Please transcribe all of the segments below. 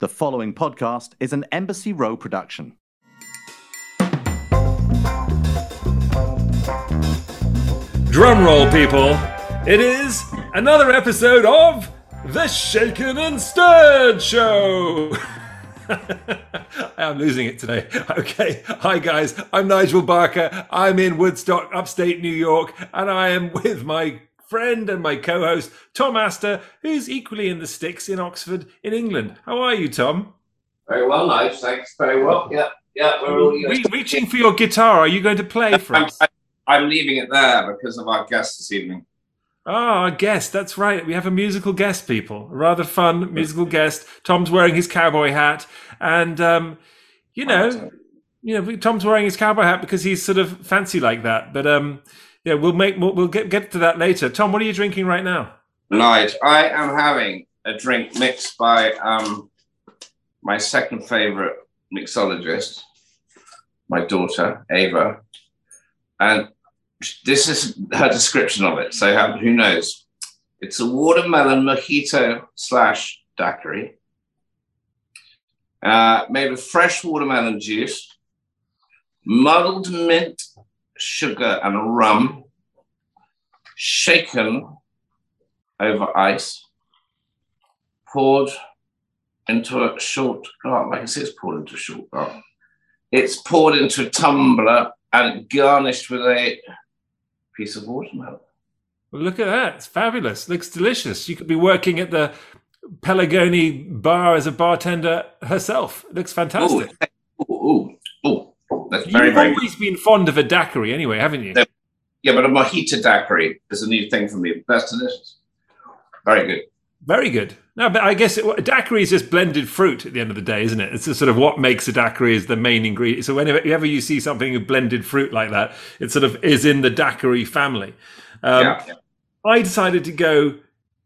The following podcast is an Embassy Row production. Drum roll, people. It is another episode of The Shaken and Stirred Show. I'm losing it today. Okay. Hi, guys. I'm Nigel Barker. I'm in Woodstock, upstate New York, and I am with my friend and my co host, Tom Astor, who's equally in the sticks in Oxford, in England. How are you, Tom? Very well, Nigel. Thanks. Very well. Yeah. Yeah. We're all Re- reaching for your guitar. Are you going to play for us? I'm leaving it there because of our guest this evening. Ah, our guest. That's right. We have a musical guest, people. A rather fun musical guest. Tom's wearing his cowboy hat, and um, you know, you know, Tom's wearing his cowboy hat because he's sort of fancy like that. But um, yeah, we'll make we'll, get get to that later. Tom, what are you drinking right now? Nigel, I am having a drink mixed by um, my second favorite mixologist, my daughter Ava, and this is her description of it. So who knows? It's a watermelon mojito slash daiquiri, uh, made with fresh watermelon juice, muddled mint, sugar, and rum, shaken over ice, poured into a short glass. Like I say, it's poured into a short glass. It's poured into a tumbler and garnished with a piece of watermelon. Well, look at that. It's fabulous. Looks delicious. You could be working at the Pelagoni bar as a bartender herself. Looks fantastic. Ooh, ooh. That's very, You've very always been fond of a daiquiri, anyway, haven't you? Yeah, but a mojito daiquiri is a new thing for me. That's delicious. Very good. Very good. No, but I guess it, daiquiri is just blended fruit at the end of the day, isn't it? It's just sort of what makes a daiquiri is the main ingredient. So whenever whenever you see something with blended fruit like that, it sort of is in the daiquiri family. Um, yeah. yeah. I decided to go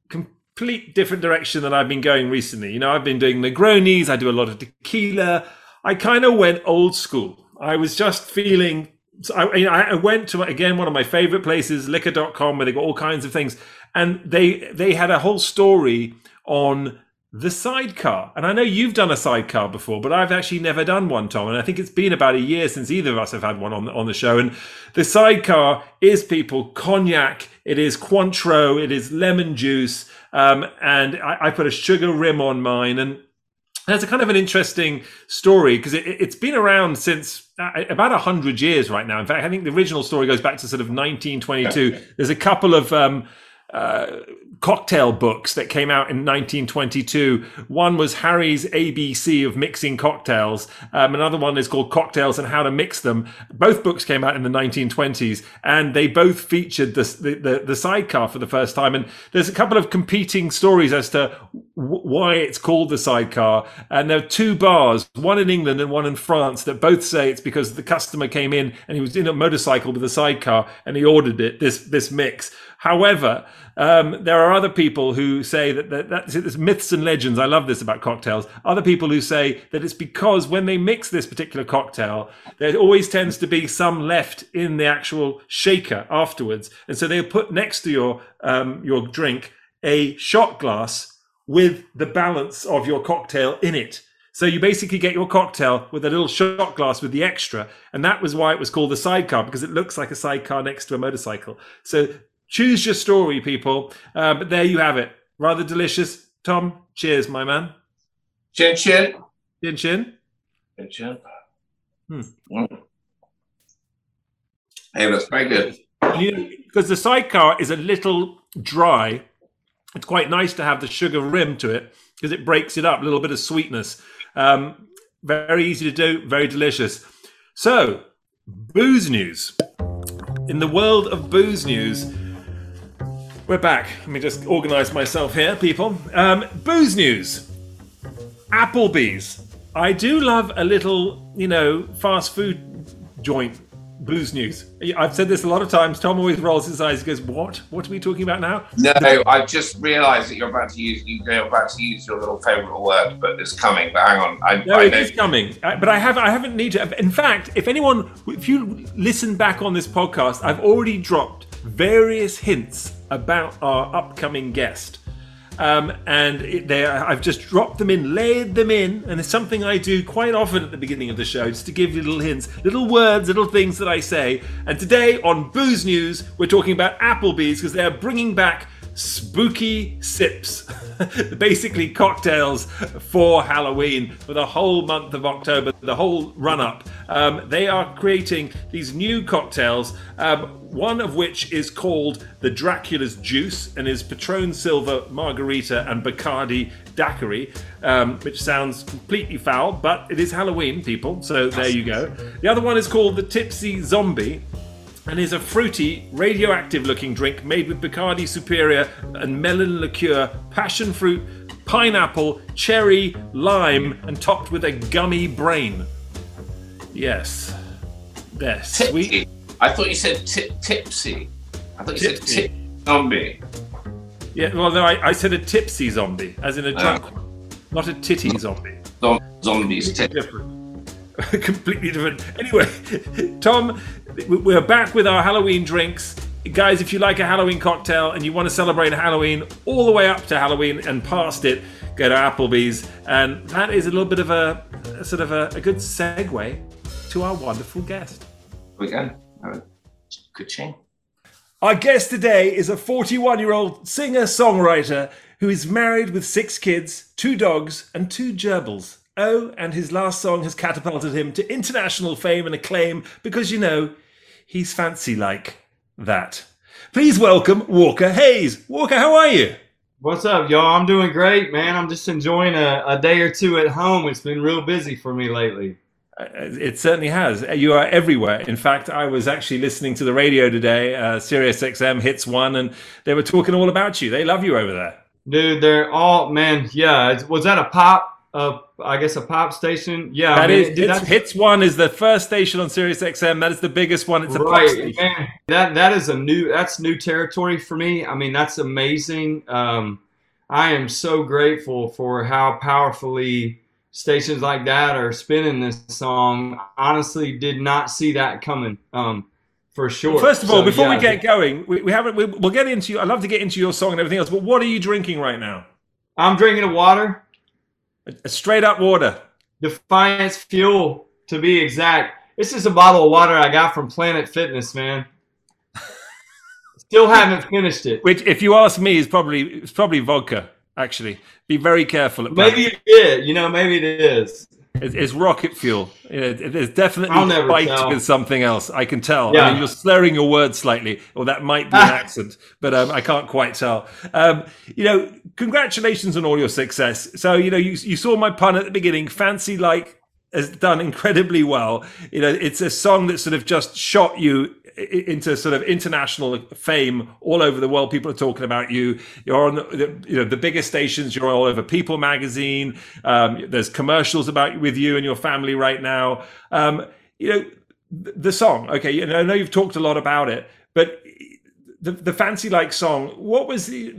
complete different direction than I've been going recently. You know, I've been doing Negronis. I do a lot of tequila. I kind of went old school. I was just feeling. So I, you know, I went to again one of my favorite places, liquor.com, where they got all kinds of things, and they they had a whole story on the sidecar. And I know you've done a sidecar before, but I've actually never done one, Tom. And I think it's been about a year since either of us have had one on the, on the show. And the sidecar is people cognac, it is Cointreau, it is lemon juice, um, and I, I put a sugar rim on mine. And that's a kind of an interesting story because it, has been around since uh, about 100 years right now. In fact, I think the original story goes back to sort of 1922. There's a couple of um, uh, cocktail books that came out in 1922. One was Harry's ABC of mixing cocktails. Um, another one is called Cocktails and How to Mix Them. Both books came out in the 1920s, and they both featured the, the, the sidecar for the first time. And there's a couple of competing stories as to w- why it's called the sidecar. And there are two bars, one in England and one in France, that both say it's because the customer came in and he was in a motorcycle with a sidecar and he ordered it this this mix. However, um, there are other people who say that, that it's myths and legends. I love this about cocktails. Other people who say that it's because when they mix this particular cocktail, there always tends to be some left in the actual shaker afterwards, and so they'll put next to your um, your drink a shot glass with the balance of your cocktail in it. So you basically get your cocktail with a little shot glass with the extra, and that was why it was called the sidecar because it looks like a sidecar next to a motorcycle. So choose your story, people. Uh, but there you have it. Rather delicious. Tom, cheers, my man. Chin chin. Chin chin. Chin chin. Hmm. Mm. Hey, that's very good. Because the sidecar is a little dry. It's quite nice to have the sugar rim to it because it breaks it up, a little bit of sweetness. Um, very easy to do, very delicious. So, booze news. In the world of booze news, we're back. Let me just organize myself here, people. Um, booze news. Applebee's. I do love a little, you know, fast food joint booze news. I've said this a lot of times. Tom always rolls his eyes and goes, What? What are we talking about now? No, I just realised that you're about to use you're about to use your little favourite word, but it's coming. But hang on, I, No, I it know- is coming. Uh, But I have I haven't need to in fact, if anyone if you listen back on this podcast, I've already dropped various hints about our upcoming guest. Um, and it, they, I've just dropped them in, laid them in, and it's something I do quite often at the beginning of the show, just to give you little hints, little words, little things that I say. And today on Booze News, we're talking about Applebee's because they're bringing back spooky sips. Basically, cocktails for Halloween for the whole month of October, the whole run up. Um, they are creating these new cocktails, um, one of which is called the Dracula's Juice and is Patron Silver Margarita and Bacardi Daiquiri, um, which sounds completely foul, but it is Halloween, people, so there you go. The other one is called the Tipsy Zombie and is a fruity, radioactive looking drink made with Bacardi Superior and melon liqueur, passion fruit, pineapple, cherry, lime, and topped with a gummy brain. Yes. They're sweet. Tipsy. I thought you said tip, tipsy. I thought you Tipsy. said tip zombie. Yeah, well, no, I, I said a tipsy zombie, as in a Ah. drunk one, not a titty zombie. Zombies. Tip. different. Completely different. Anyway, Tom, we're back with our Halloween drinks. Guys, if you like a Halloween cocktail and you want to celebrate Halloween all the way up to Halloween and past it, go to Applebee's. And that is a little bit of a, a sort of a, a good segue to our wonderful guest. we go. Good ching. Our guest today is a 41 year old singer songwriter who is married with six kids, two dogs, and two gerbils. Oh, and his last song has catapulted him to international fame and acclaim because, you know, he's fancy like that. Please welcome Walker Hayes. Walker, how are you? What's up, y'all? I'm doing great, man. I'm just enjoying a, a day or two at home. It's been real busy for me lately. Uh, It certainly has. You are everywhere. In fact, I was actually listening to the radio today, uh, Sirius XM hits one, and they were talking all about you. They love you over there. Dude, they're all, man, yeah. Was that a pop? Uh, I guess a pop station? Yeah. I That mean, is hits, hits one is the first station on Sirius XM. That is the biggest one. It's a pop station. man. That that is a new that's new territory for me. I mean, that's amazing. Um, I am so grateful for how powerfully stations like that are spinning this song. Honestly, did not see that coming. Um, for sure. First of all, So, before we get going, we, we haven't. We, we'll get into. You. I'd love to get into your song and everything else. But what are you drinking right now? I'm drinking a water. Straight up water. Defiance Fuel, to be exact. This is a bottle of water I got from Planet Fitness, man. Still haven't finished it. Which, if you ask me, is probably it's probably vodka. Actually, be very careful. At Maybe it is. You know, maybe it is. It's, it's rocket fuel. You know, there's definitely with something else. I can tell. I Yeah. mean, you're slurring your words slightly, or that might be an accent, but um, I can't quite tell. Um, you know, congratulations on all your success. So, you know, you, you saw my pun at the beginning. Fancy like has done incredibly well. You know, it's a song that sort of just shot you into sort of international fame all over the world. People are talking about you. You're on the, you know the biggest stations. You're all over People magazine. Um, there's commercials about with you and your family right now. Um, you know the song. Okay, and I know you've talked a lot about it, but the, the fancy like song what was the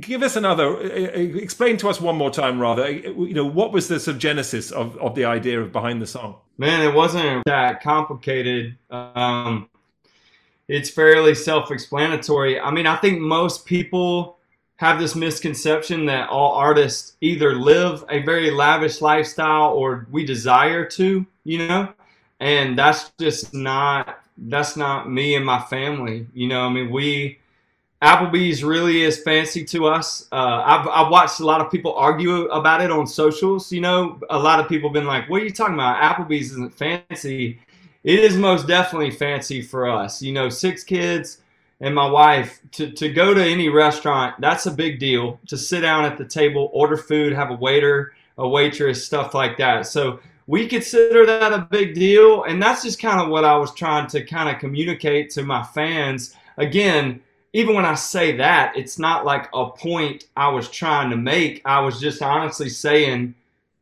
give us another uh, uh, explain to us one more time rather uh, you know what was the sort of genesis of, of the idea of behind the song Man, it wasn't that complicated. Um, it's fairly self-explanatory. I mean, I think most people have this misconception that all artists either live a very lavish lifestyle or we desire to, you know, and that's just not that's not me and my family. You know, I mean, we Applebee's really is fancy to us. Uh, I've, I've watched a lot of people argue about it on socials. You know, a lot of people have been like, "What are you talking about? Applebee's isn't fancy." It is most definitely fancy for us. You know, six kids and my wife to, to go to any restaurant. That's a big deal. To sit down at the table, order food, have a waiter, a waitress, stuff like that. So we consider that a big deal, and that's just kind of what I was trying to kind of communicate to my fans. Again, even when I say that, it's not like a point I was trying to make. I was just honestly saying,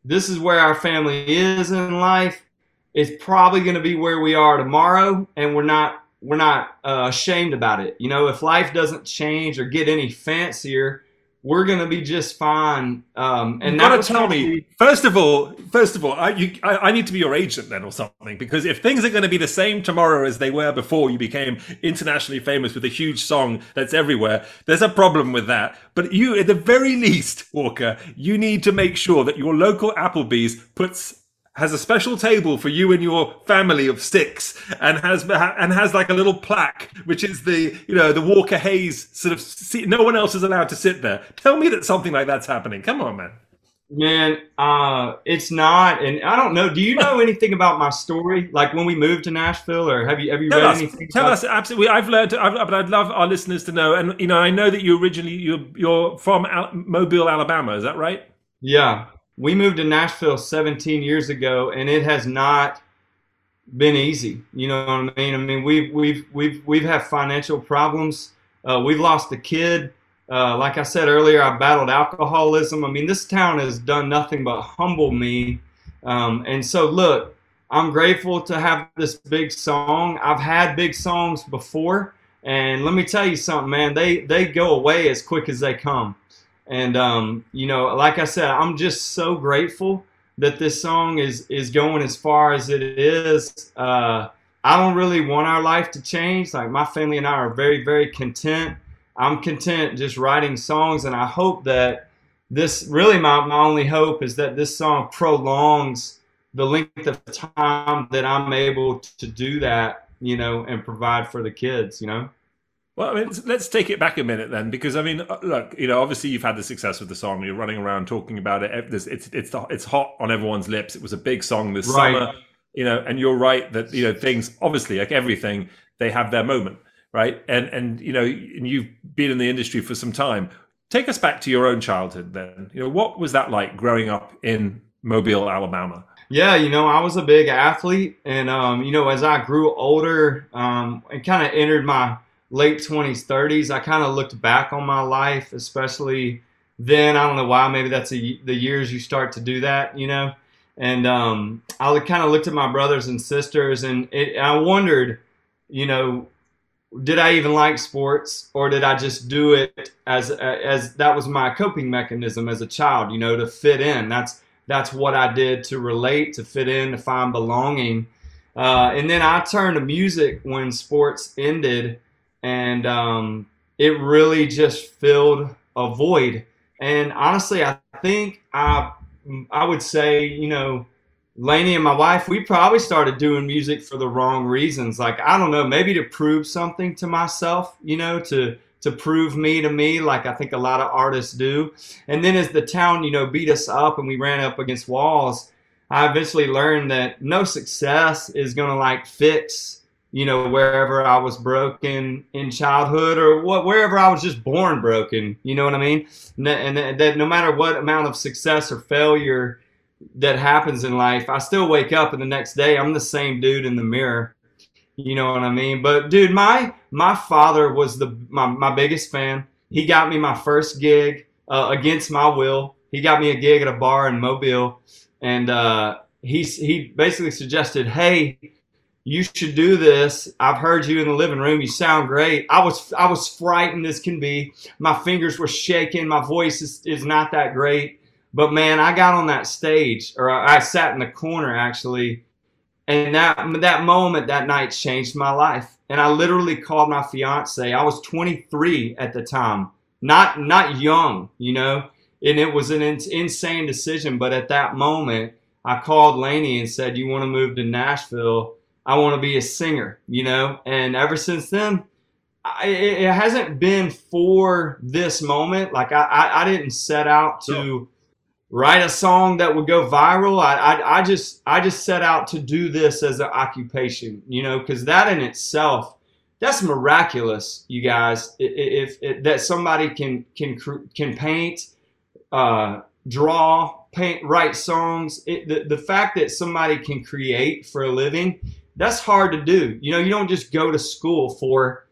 this is where our family is in life. It's probably going to be where we are tomorrow, and we're not we're not uh, ashamed about it. You know, if life doesn't change or get any fancier, we're gonna be just fine. Um, and you gotta tell me first of all. First of all, I, you, I, I need to be your agent then, or something, because if things are going to be the same tomorrow as they were before you became internationally famous with a huge song that's everywhere, there's a problem with that. But you, at the very least, Walker, you need to make sure that your local Applebee's puts has a special table for you and your family of six, and has and has like a little plaque, which is the you know the Walker Hayes sort of. See, no one else is allowed to sit there. Tell me that something like that's happening. Come on, man. Man, uh, it's not, and I don't know. Do you know anything about my story? Like when we moved to Nashville, or have you have you Tell read us, anything? tell about- us absolutely. I've learned, I've, but I'd love our listeners to know. And you know, I know that you originally you're you're from Al- Mobile, Alabama. Is that right? Yeah, we moved to Nashville 17 years ago, and it has not been easy. You know what I mean? I mean, we've we've we've we've had financial problems. Uh, we've lost a kid. Uh, like I said earlier, I battled alcoholism. I mean, this town has done nothing but humble me. Um, and so, look, I'm grateful to have this big song. I've had big songs before, and let me tell you something, man. They they go away as quick as they come. And um, you know, like I said, I'm just so grateful that this song is is going as far as it is. Uh, I don't really want our life to change. Like my family and I are very very content. I'm content just writing songs, and I hope that this really my, my only hope is that this song prolongs the length of time that I'm able to do that, you know, and provide for the kids, you know. Well, I mean, let's take it back a minute then, because I mean, uh, look, you know, obviously you've had the success with the song. You're running around talking about it. It's it's it's it's hot on everyone's lips. It was a big song this Right. summer, you know. And you're right that you know things, obviously, like everything, they have their moment, right? And and you know, and you've been in the industry for some time. Take us back to your own childhood, then. You know, what was that like growing up in Mobile, Alabama? Yeah, you know, I was a big athlete, and um, you know, as I grew older um, and kind of entered my late twenties, thirties, I kind of looked back on my life, especially then. I don't know why. Maybe that's a, the years you start to do that, you know. And um, I kind of looked at my brothers and sisters, and it, I wondered, you know, did I even like sports, or did I just do it as as that was my coping mechanism as a child, you know, to fit in? That's that's what I did to relate, to fit in, to find belonging. Uh, and then I turned to music when sports ended, and um, it really just filled a void. And honestly, I think I I would say, you know, Laney and my wife, we probably started doing music for the wrong reasons. Like I don't know, maybe to prove something to myself, you know, to to prove me to me, like I think a lot of artists do. And then as the town, you know, beat us up and we ran up against walls, I eventually learned that no success is gonna like fix, you know, wherever I was broken in childhood or what wherever I was just born broken. You know what I mean? And that, that no matter what amount of success or failure that happens in life, I still wake up and the next day I'm the same dude in the mirror. You know what I mean? But dude, my my father was the my, my biggest fan. He got me my first gig uh, against my will. He got me a gig at a bar in Mobile, and uh, he he basically suggested, "Hey, you should do this. I've heard you in the living room. You sound great." I was I was frightened as can be. My fingers were shaking. My voice is, is not that great. But man, I got on that stage, or I I sat in the corner actually, and that that moment that night changed my life. And I literally called my fiance. I was 23 at the time, not not young, you know. And it was an in- insane decision. But at that moment, I called Laney and said, "You want to move to Nashville? I want to be a singer," you know. And ever since then, I, it hasn't been for this moment. Like I, I, I didn't set out to write a song that would go viral. I, I, I just, I just set out to do this as an occupation, you know, because that in itself, that's miraculous, you guys. I- i- If, if that somebody can can can paint, uh, draw, paint, write songs. It, the the fact that somebody can create for a living, that's hard to do. You know, you don't just go to school for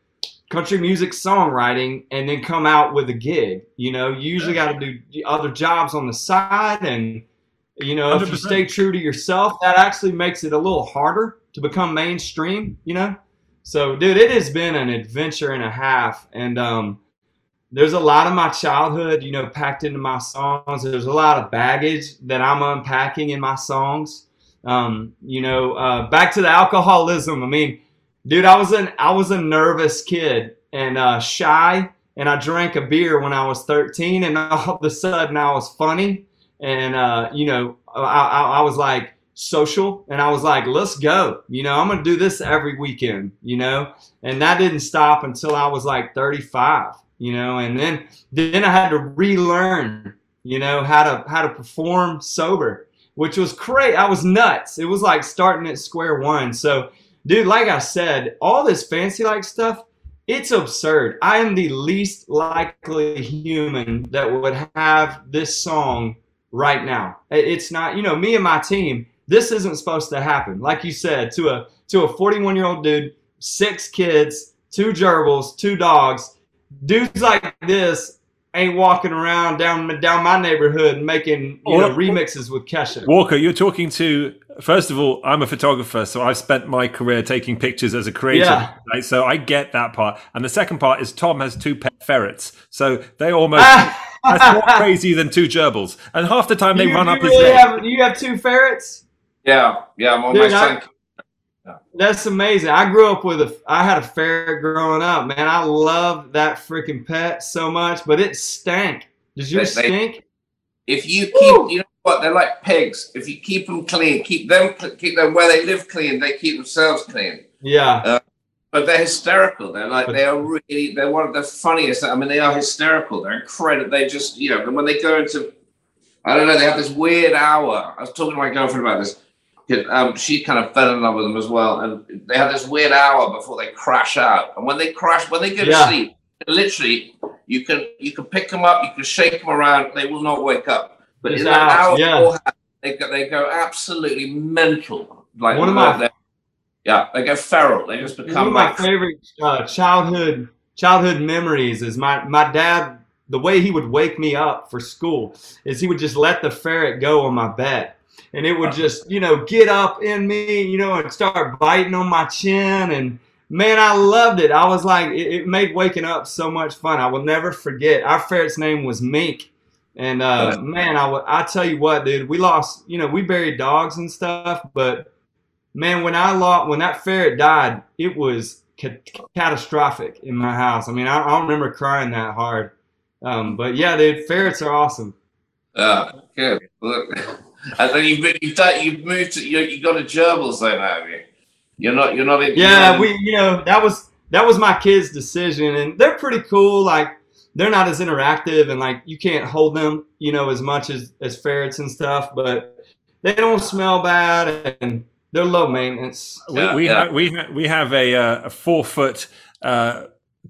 country music songwriting and then come out with a gig. You know, you usually got to do other jobs on the side, and you know, if you stay true to yourself, that actually makes it a little harder to become mainstream. You know, so dude, it has been an adventure and a half, and um, there's a lot of my childhood, you know, packed into my songs. There's a lot of baggage that I'm unpacking in my songs. Um, you know, uh, back to the alcoholism. I mean, dude, I was an I was a nervous kid and uh, shy, and I drank a beer when I was 13, and all of a sudden I was funny, and uh, you know, I, I, I was like social, and I was like, let's go. You know, I'm gonna do this every weekend. You know, and that didn't stop until I was like 35 you know, and then then I had to relearn, you know, how to how to perform sober, which was great. I was nuts. It was like starting at square one. So, dude, like I said, all this fancy like stuff, it's absurd. I am the least likely human that would have this song right now. It's not, you know, me and my team. This isn't supposed to happen. Like you said, to a to a 41 year old dude, six kids, two gerbils, two dogs dudes like this ain't walking around down down my neighborhood making you know remixes with Kesha. Walker, you're talking to first of all, I'm a photographer, so I've spent my career taking pictures as a creator. Yeah. Right? So I get that part. And the second part is Tom has two pet ferrets. So they almost that's more crazy than two gerbils. And half the time they you, run you up really his have, You have two ferrets? Yeah, yeah, I'm on Dude, my I, that's amazing. I grew up with a. I had a ferret growing up, man. I loved that freaking pet so much, but it stank. Does yours they, stink? If you keep, you know what? They're like pigs. If you keep them clean, keep them keep them where they live clean. They keep themselves clean. Yeah. Uh, but they're hysterical. They're like they are really. They're one of the funniest. I mean, they are hysterical. They're incredible. They just you know when they go into, I don't know. They have this weird hour. I was talking to my girlfriend about this um, she kind of fell in love with them as well. And they have this weird hour before they crash out. And when they crash, when they go yeah. to sleep, literally, you can you can pick them up, you can shake them around, they will not wake up. But in that hour yeah. they go, they go absolutely mental. Like one of my yeah, they go feral. They just become one of my favorite uh, childhood childhood memories is my my dad. The way he would wake me up for school is he would just let the ferret go on my bed and it would just, you know, get up in me, you know, and start biting on my chin. And man, I loved it. I was like, it, it made waking up so much fun. I will never forget. Our ferret's name was Mink. And uh, man, I, w- I tell you what, dude, we lost, you know, we buried dogs and stuff, but man, when I lost, when that ferret died, it was ca- catastrophic in my house. I mean, I, I don't remember crying that hard. Um, but yeah, dude, ferrets are awesome. Uh, good. Look. And then you've you've, done, you've moved to you you got a gerbils then, have you? You're not you're not in. Yeah, we you know that was that was my kids' decision, and they're pretty cool. Like they're not as interactive, and like you can't hold them, you know, as much as as ferrets and stuff, but they don't smell bad and they're low maintenance. We we, yeah. Ha- we, ha- we have a uh, a four foot uh,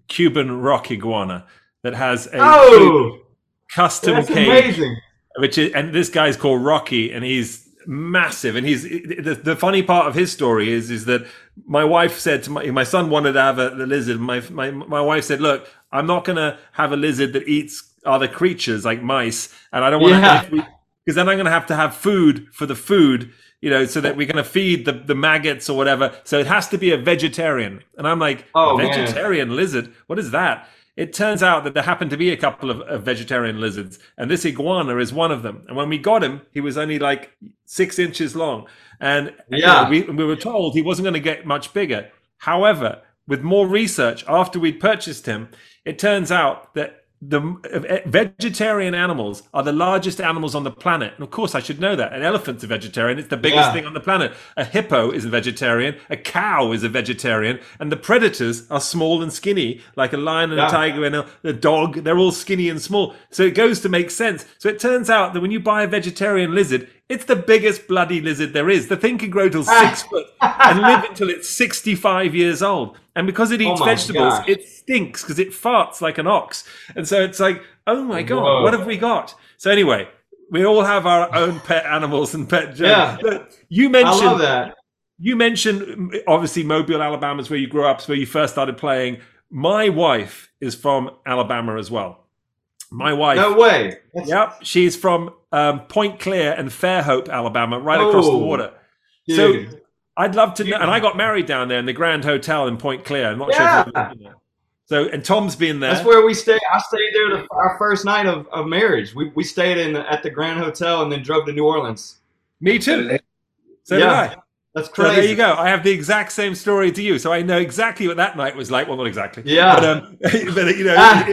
Cuban rock iguana that has a oh, custom that's cage. Amazing which is, and this guy's called Rocky, and he's massive. And he's the, the funny part of his story is is that my wife said to my my son wanted to have a, the lizard. My my my wife said, "Look, I'm not going to have a lizard that eats other creatures like mice, and I don't want to yeah. to." Because then I'm going to have to have food for the food, you know, so that we're going to feed the, the maggots or whatever. So it has to be a vegetarian. And I'm like, oh, vegetarian man. lizard? What is that? It turns out that there happened to be a couple of, of, vegetarian lizards, and this iguana is one of them. And when we got him, he was only like six inches long. And yeah. You know, we, we were told he wasn't going to get much bigger. However, with more research after we'd purchased him, it turns out that the uh, vegetarian animals are the largest animals on the planet. And of course, I should know that. An elephant's a vegetarian. It's the biggest yeah. thing on the planet. A hippo is a vegetarian. A cow is a vegetarian. And the predators are small and skinny, like a lion and yeah. a tiger and a, a, dog. They're all skinny and small. So it goes to make sense. So it turns out that when you buy a vegetarian lizard, it's the biggest bloody lizard there is. The thing can grow till ah. six foot and live until it's 65 years old. And because it oh eats oh vegetables, gosh. it stinks because it farts like an ox. And so it's like, oh my God, Whoa. what have we got? So anyway, we all have our own pet animals and pet Yeah. You mentioned that. You mentioned mm, obviously Mobile, Alabama is where you grew up, it's where you first started playing. My wife is from Alabama as well. My wife. No way. That's... Yep. She's from um, Point Clear and Fairhope, Alabama, right oh, across the oh, water. Dude. So I'd love to know. And I got married down there in the Grand Hotel in Point Clear. I'm not yeah. sure if So and Tom's been there. That's where we stayed. I stayed there the, our first night of, of marriage. We we stayed in the, at the Grand Hotel and then drove to New Orleans. Me too. So Yeah. did I. That's So there you go. I have the exact same story to you, so I know exactly what that night was like. Well, not exactly. Yeah. But, um, but you know, Ah.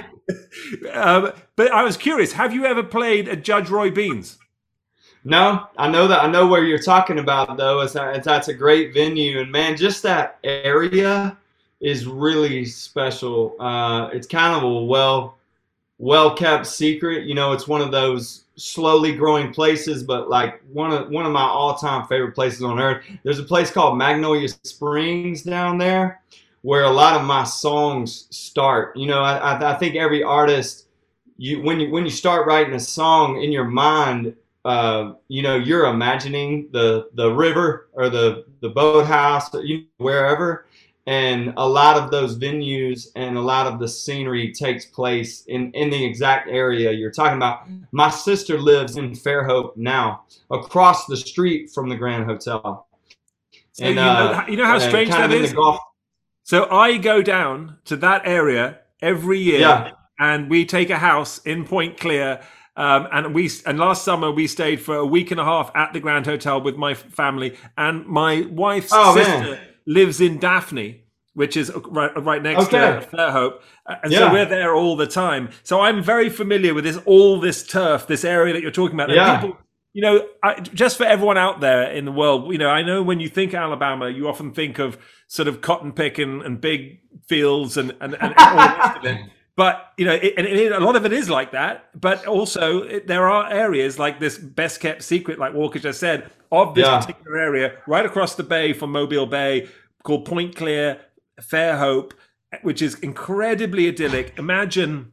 Um, but I was curious. Have you ever played at Judge Roy Beans? No, I know that. I know where you're talking about though. It's- that's a great venue, and man, just that area is really special. Uh, it's kind of a well, well kept secret. You know, it's one of those slowly growing places, but like one of one of my all time favorite places on earth. There's a place called Magnolia Springs down there, where a lot of my songs start. You know, I, I, I think every artist, you when you when you start writing a song in your mind uh, you know, you're imagining the the river or the the boathouse, you wherever, and a lot of those venues and a lot of the scenery takes place in in the exact area you're talking about. My sister lives in Fairhope now, across the street from the Grand Hotel. So you, know, you know how and strange that is. Gulf. So I go down to that area every year, Yeah. and we take a house in Point Clear. Um, and we and last summer we stayed for a week and a half at the Grand Hotel with my family, and my wife's Oh, sister man. lives in Daphne, which is right, right next Okay. to Fairhope, and Yeah. so we're there all the time. So I'm very familiar with this all this turf, this area that you're talking about. Yeah. people, you know, I, just for everyone out there in the world, you know, I know when you think Alabama, you often think of sort of cotton picking and big fields and and, and all the rest of it. But you know, it, and it, a lot of it is like that. But also, it, there are areas like this best kept secret, like Walker just said, of this Yeah. particular area right across the bay from Mobile Bay, called Point Clear, Fairhope, which is incredibly idyllic. Imagine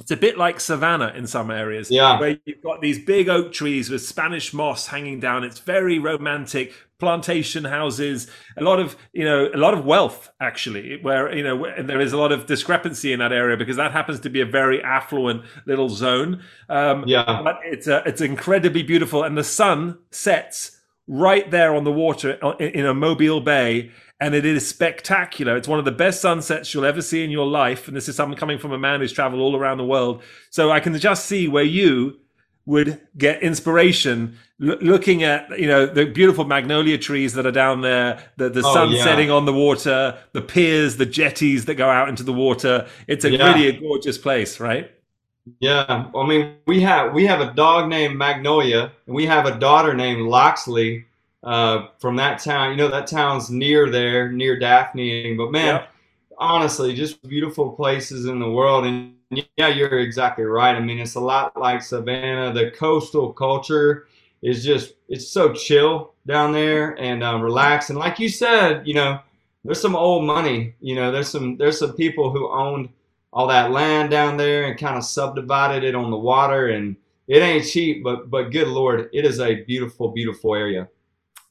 it's a bit like savannah in some areas, Yeah. where you've got these big oak trees with Spanish moss hanging down. It's very romantic. Plantation houses, a lot of you know, a lot of wealth actually. Where you know, where there is a lot of discrepancy in that area because that happens to be a very affluent little zone. Um, Yeah. but it's uh, it's incredibly beautiful, and the sun sets right there on the water uh, in a Mobile Bay, and it is spectacular. It's one of the best sunsets you'll ever see in your life, and this is something coming from a man who's traveled all around the world. So I can just see where you would get inspiration l- looking at you know the beautiful magnolia trees that are down there the, the Oh, sun yeah. setting on the water the piers the jetties that go out into the water it's a Yeah. really a gorgeous place right Yeah, I mean, we have we have a dog named Magnolia, and we have a daughter named Loxley uh, from that town. You know, that town's near there, near Daphne. But man, Yep. honestly, just beautiful places in the world. And yeah, you're exactly right. I mean, it's a lot like Savannah. The coastal culture is just it's so chill down there and um, relaxed. And like you said, you know, there's some old money. You know, there's some there's some people who owned all that land down there and kind of subdivided it on the water and it ain't cheap but but good lord it is a beautiful beautiful area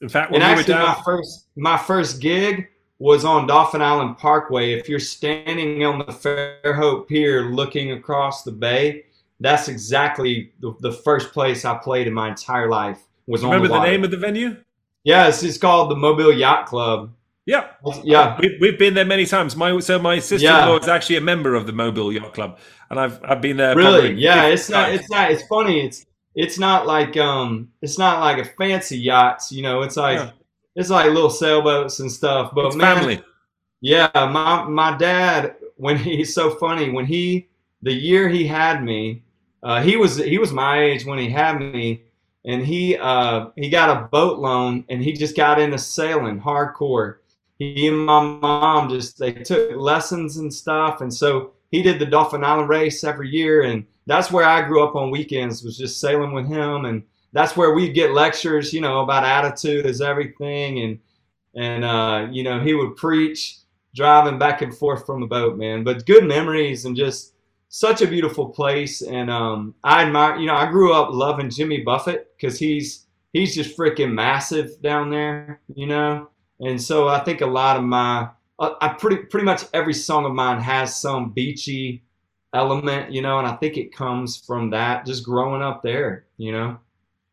in fact when and we were actually down my first my first gig was on dauphin island parkway if you're standing on the fairhope pier looking across the bay that's exactly the, the first place i played in my entire life was on remember the, the name of the venue yeah it's, called the mobile yacht club yeah yeah We've, we've been there many times. My so my sister-in-law Yeah. is actually a member of the Mobile Yacht Club, and I've I've been there. really yeah it's not times. it's not it's funny it's it's not like um it's not like a fancy yachts you know it's like Yeah. it's like little sailboats and stuff but It's man family. yeah my my dad when he's so funny when he the year he had me uh he was he was my age when he had me and he uh he got a boat loan and he just got into sailing hardcore he and my mom just they took lessons and stuff and so he did the dauphin island race every year and that's where i grew up on weekends was just sailing with him and that's where we'd get lectures you know about attitude is everything and and uh you know he would preach driving back and forth from the boat man. But good memories and just such a beautiful place and um i admire you know i grew up loving jimmy buffett because he's he's just freaking massive down there you know? And so I think a lot of my, I, I pretty pretty much every song of mine has some beachy element, you know, and I think it comes from that just growing up there, you know.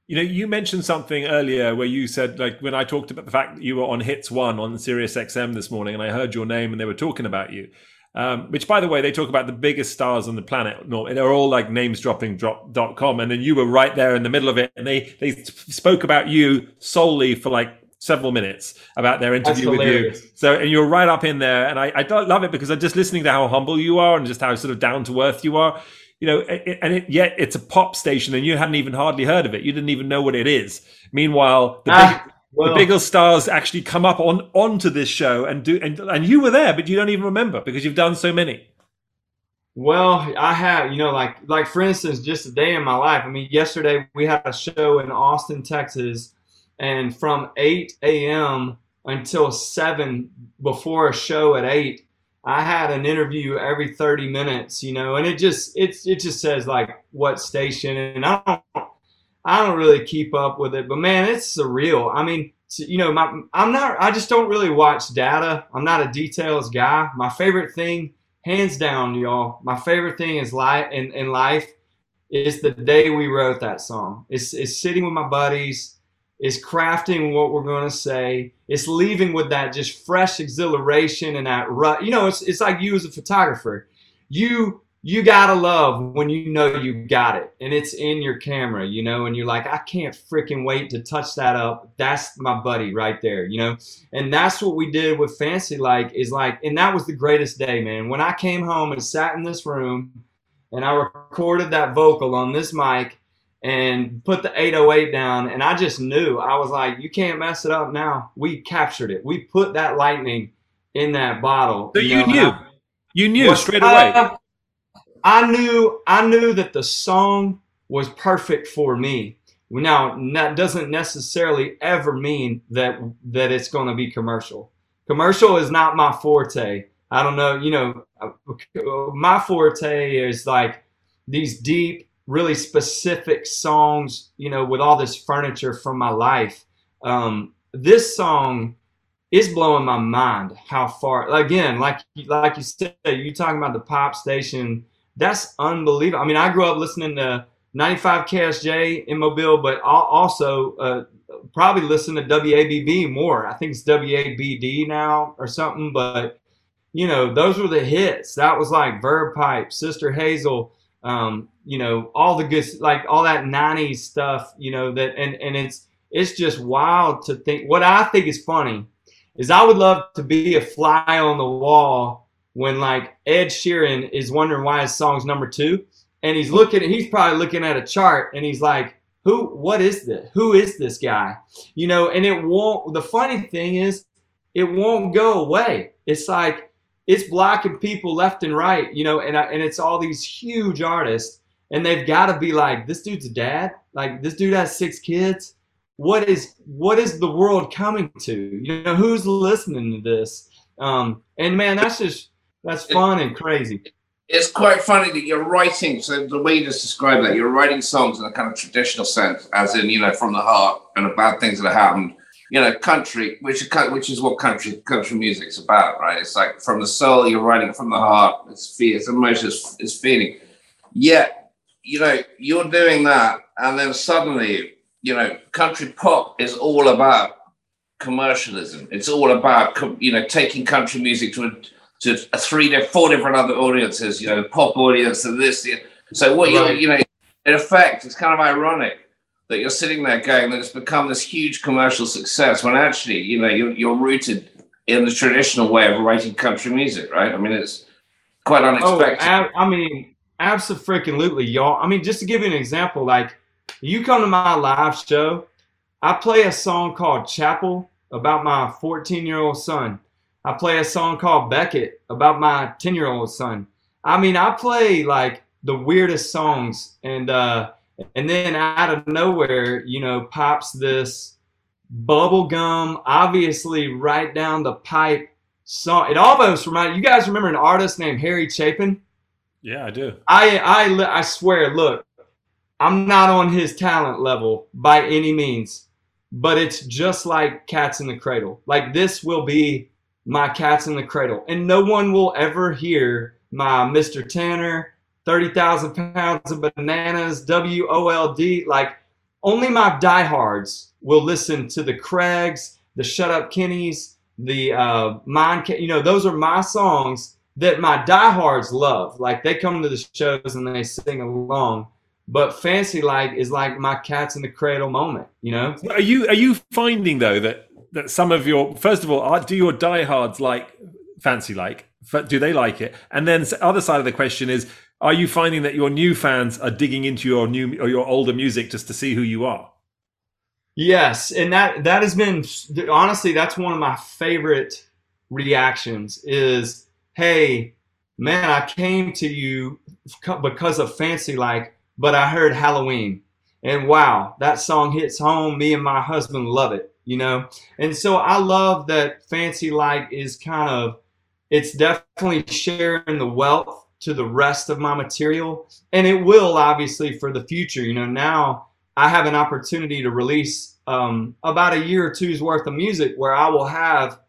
You know, you mentioned something earlier where you said, like, when I talked about the fact that you were on Hits One on Sirius XM this morning, and I heard your name and they were talking about you. Um, which, by the way, they talk about the biggest stars on the planet. They're all like names dropping dot com, and then you were right there in the middle of it, and they they spoke about you solely for like several minutes about their interview with you. So, and you're right up in there, and I, I love it because I'm just listening to how humble you are and just how sort of down to earth you are. You know, and it, yet it's a pop station, and you hadn't even hardly heard of it. You didn't even know what it is. Meanwhile, the ah. big, well, the bigger stars actually come up on onto this show and do and and you were there, but you don't even remember because you've done so many. Well, I have, you know, like like for instance, just a day in my life. I mean, yesterday we had a show in Austin, Texas, and from 8 a.m. until 7 before a show at 8, I had an interview every 30 minutes, you know, and it just it's it just says like what station and I don't I don't really keep up with it, but man, it's surreal. I mean, you know, my I'm not. I just don't really watch data. I'm not a details guy. My favorite thing, hands down, y'all. My favorite thing is life in, in life is the day we wrote that song. It's it's sitting with my buddies. It's crafting what we're going to say. It's leaving with that just fresh exhilaration and that rut. You know, it's it's like you as a photographer. You you gotta love when you know you got it and it's in your camera, you know, and you're like, I can't freaking wait to touch that up. That's my buddy right there, you know, and that's what we did with Fancy Like is like, and that was the greatest day, man. When I came home and sat in this room and I recorded that vocal on this mic and put the 808 down, and I just knew I was like, you can't mess it up now. We captured it. We put that lightning in that bottle. So you, know, knew. I, you knew straight away. I knew I knew that the song was perfect for me. Now that doesn't necessarily ever mean that that it's going to be commercial. Commercial is not my forte. I don't know, you know, uh, my forte is like these deep, really specific songs, you know, with all this furniture from my life. Um, this song is blowing my mind how far again like like you said you talking about the pop station that's unbelievable. I mean, I grew up listening to 95 KSJ in Mobile, but also uh, probably listen to WABB more. I think it's WABD now or something, but you know, those were the hits. That was like Verve Pipe, Sister Hazel, um, you know, all the good, like all that 90s stuff, you know, that, and, and it's, it's just wild to think. What I think is funny is I would love to be a fly on the wall when like Ed Sheeran is wondering why his song's number two, and he's looking, he's probably looking at a chart, and he's like, "Who? What is this? Who is this guy?" You know, and it won't. The funny thing is, it won't go away. It's like it's blocking people left and right, you know, and I, and it's all these huge artists, and they've got to be like, "This dude's a dad. Like this dude has six kids." What is what is the world coming to? You know, who's listening to this? Um, and man, that's just that's fun and crazy. It's quite funny that you're writing. So the way you just described that, you're writing songs in a kind of traditional sense, as in you know from the heart and about things that have happened. You know, country, which is which is what country country music's about, right? It's like from the soul. You're writing from the heart. It's fear. It's emotion. It's, it's feeling. Yet, you know, you're doing that, and then suddenly, you know, country pop is all about commercialism. It's all about you know taking country music to a to three, four different other audiences, you know, pop audience and this. So what right. you you know, in effect, it's kind of ironic that you're sitting there going that it's become this huge commercial success when actually, you know, you're, you're rooted in the traditional way of writing country music, right? I mean, it's quite oh, unexpected. Oh, I mean, absolutely, freaking lootly, y'all. I mean, just to give you an example, like you come to my live show, I play a song called Chapel about my 14 year old son. I play a song called Beckett about my 10 year old son. I mean, I play like the weirdest songs and uh and then out of nowhere, you know, pops this bubblegum, obviously right down the pipe song. It almost reminds you guys remember an artist named Harry Chapin? Yeah, I do. I I I swear, look, I'm not on his talent level by any means, but it's just like Cats in the Cradle. Like this will be my cat's in the cradle. And no one will ever hear my Mr. Tanner, 30,000 pounds of bananas, W O L D. Like, only my diehards will listen to the Craigs, the Shut Up Kennys, the uh, Mind, you know, those are my songs that my diehards love. Like they come to the shows and they sing along. But Fancy Like is like my cats in the cradle moment, you know? Are you are you finding though that that some of your first of all, are, do your diehards like Fancy Like? Do they like it? And then the other side of the question is, are you finding that your new fans are digging into your new or your older music just to see who you are? Yes, and that that has been honestly that's one of my favorite reactions is hey man I came to you because of Fancy Like but I heard Halloween. And wow that song hits home. Me and my husband love it you know? And so I love that Fancy Like is kind of it's definitely sharing the wealth to the rest of my material and it will obviously for the future you know now I have an opportunity to release um, about a year or two's worth of music where I will have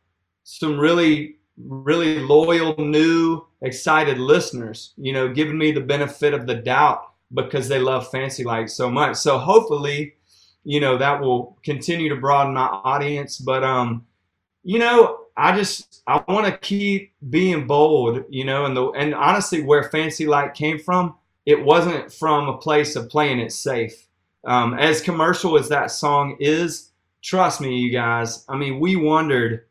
some really, really loyal, new, excited listeners, you know, giving me the benefit of the doubt because they love Fancy Like so much. So hopefully, you know, that will continue to broaden my audience. But, um, you know, I just, I want to keep being bold, you know, and the, and honestly, where Fancy Like came from, it wasn't from a place of playing it safe um, as commercial as that song is, trust me, you guys. I mean, we wondered,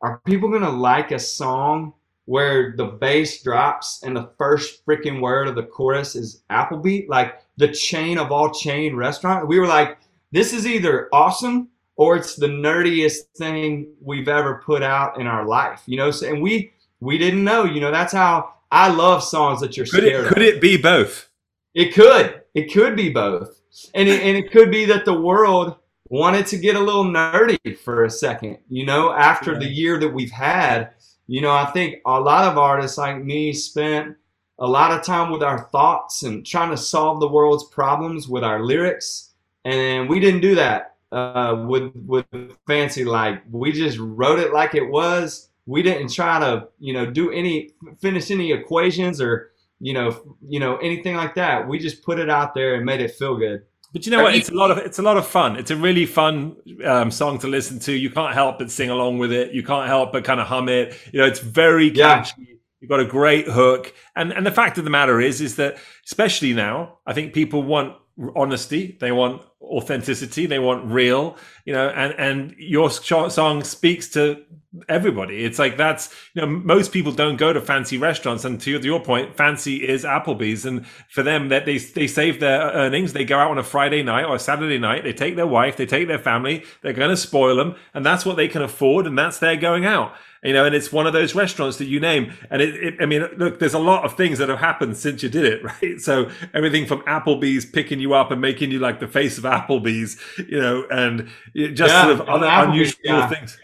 are people gonna like a song where the bass drops and the first freaking word of the chorus is Applebee's, like the chain of all chain restaurant? We were like, this is either awesome or it's the nerdiest thing we've ever put out in our life, you know. So, and we we didn't know, you know. That's how I love songs that you're could scared it, Could of. it be both? It could. It could be both and it, and it could be that the world wanted to get a little nerdy for a second, you know, after yeah. the year that we've had. You know, I think a lot of artists like me spent a lot of time with our thoughts and trying to solve the world's problems with our lyrics, and we didn't do that uh, with with fancy like we just wrote it like it was. We didn't try to you know do any finish any equations or you know, you know, anything like that. We just put it out there and made it feel good. But you know what? It's a lot of it's a lot of fun. It's a really fun um, song to listen to. You can't help but sing along with it. You can't help but kind of hum it. You know, it's very catchy. Yeah. You've got a great hook, and and the fact of the matter is, is that especially now, I think people want honesty. They want authenticity. They want real. You know, and and your song speaks to everybody. It's like that's you know most people don't go to fancy restaurants, and to your point, fancy is Applebee's, and for them that they they save their earnings, they go out on a Friday night or a Saturday night, they take their wife, they take their family, they're going to spoil them, and that's what they can afford, and that's their going out. You know, and it's one of those restaurants that you name. And it, it, I mean, look, there's a lot of things that have happened since you did it, right? So everything from Applebee's picking you up and making you like the face of Applebee's, you know, and just yeah, sort of other unusual yeah. things.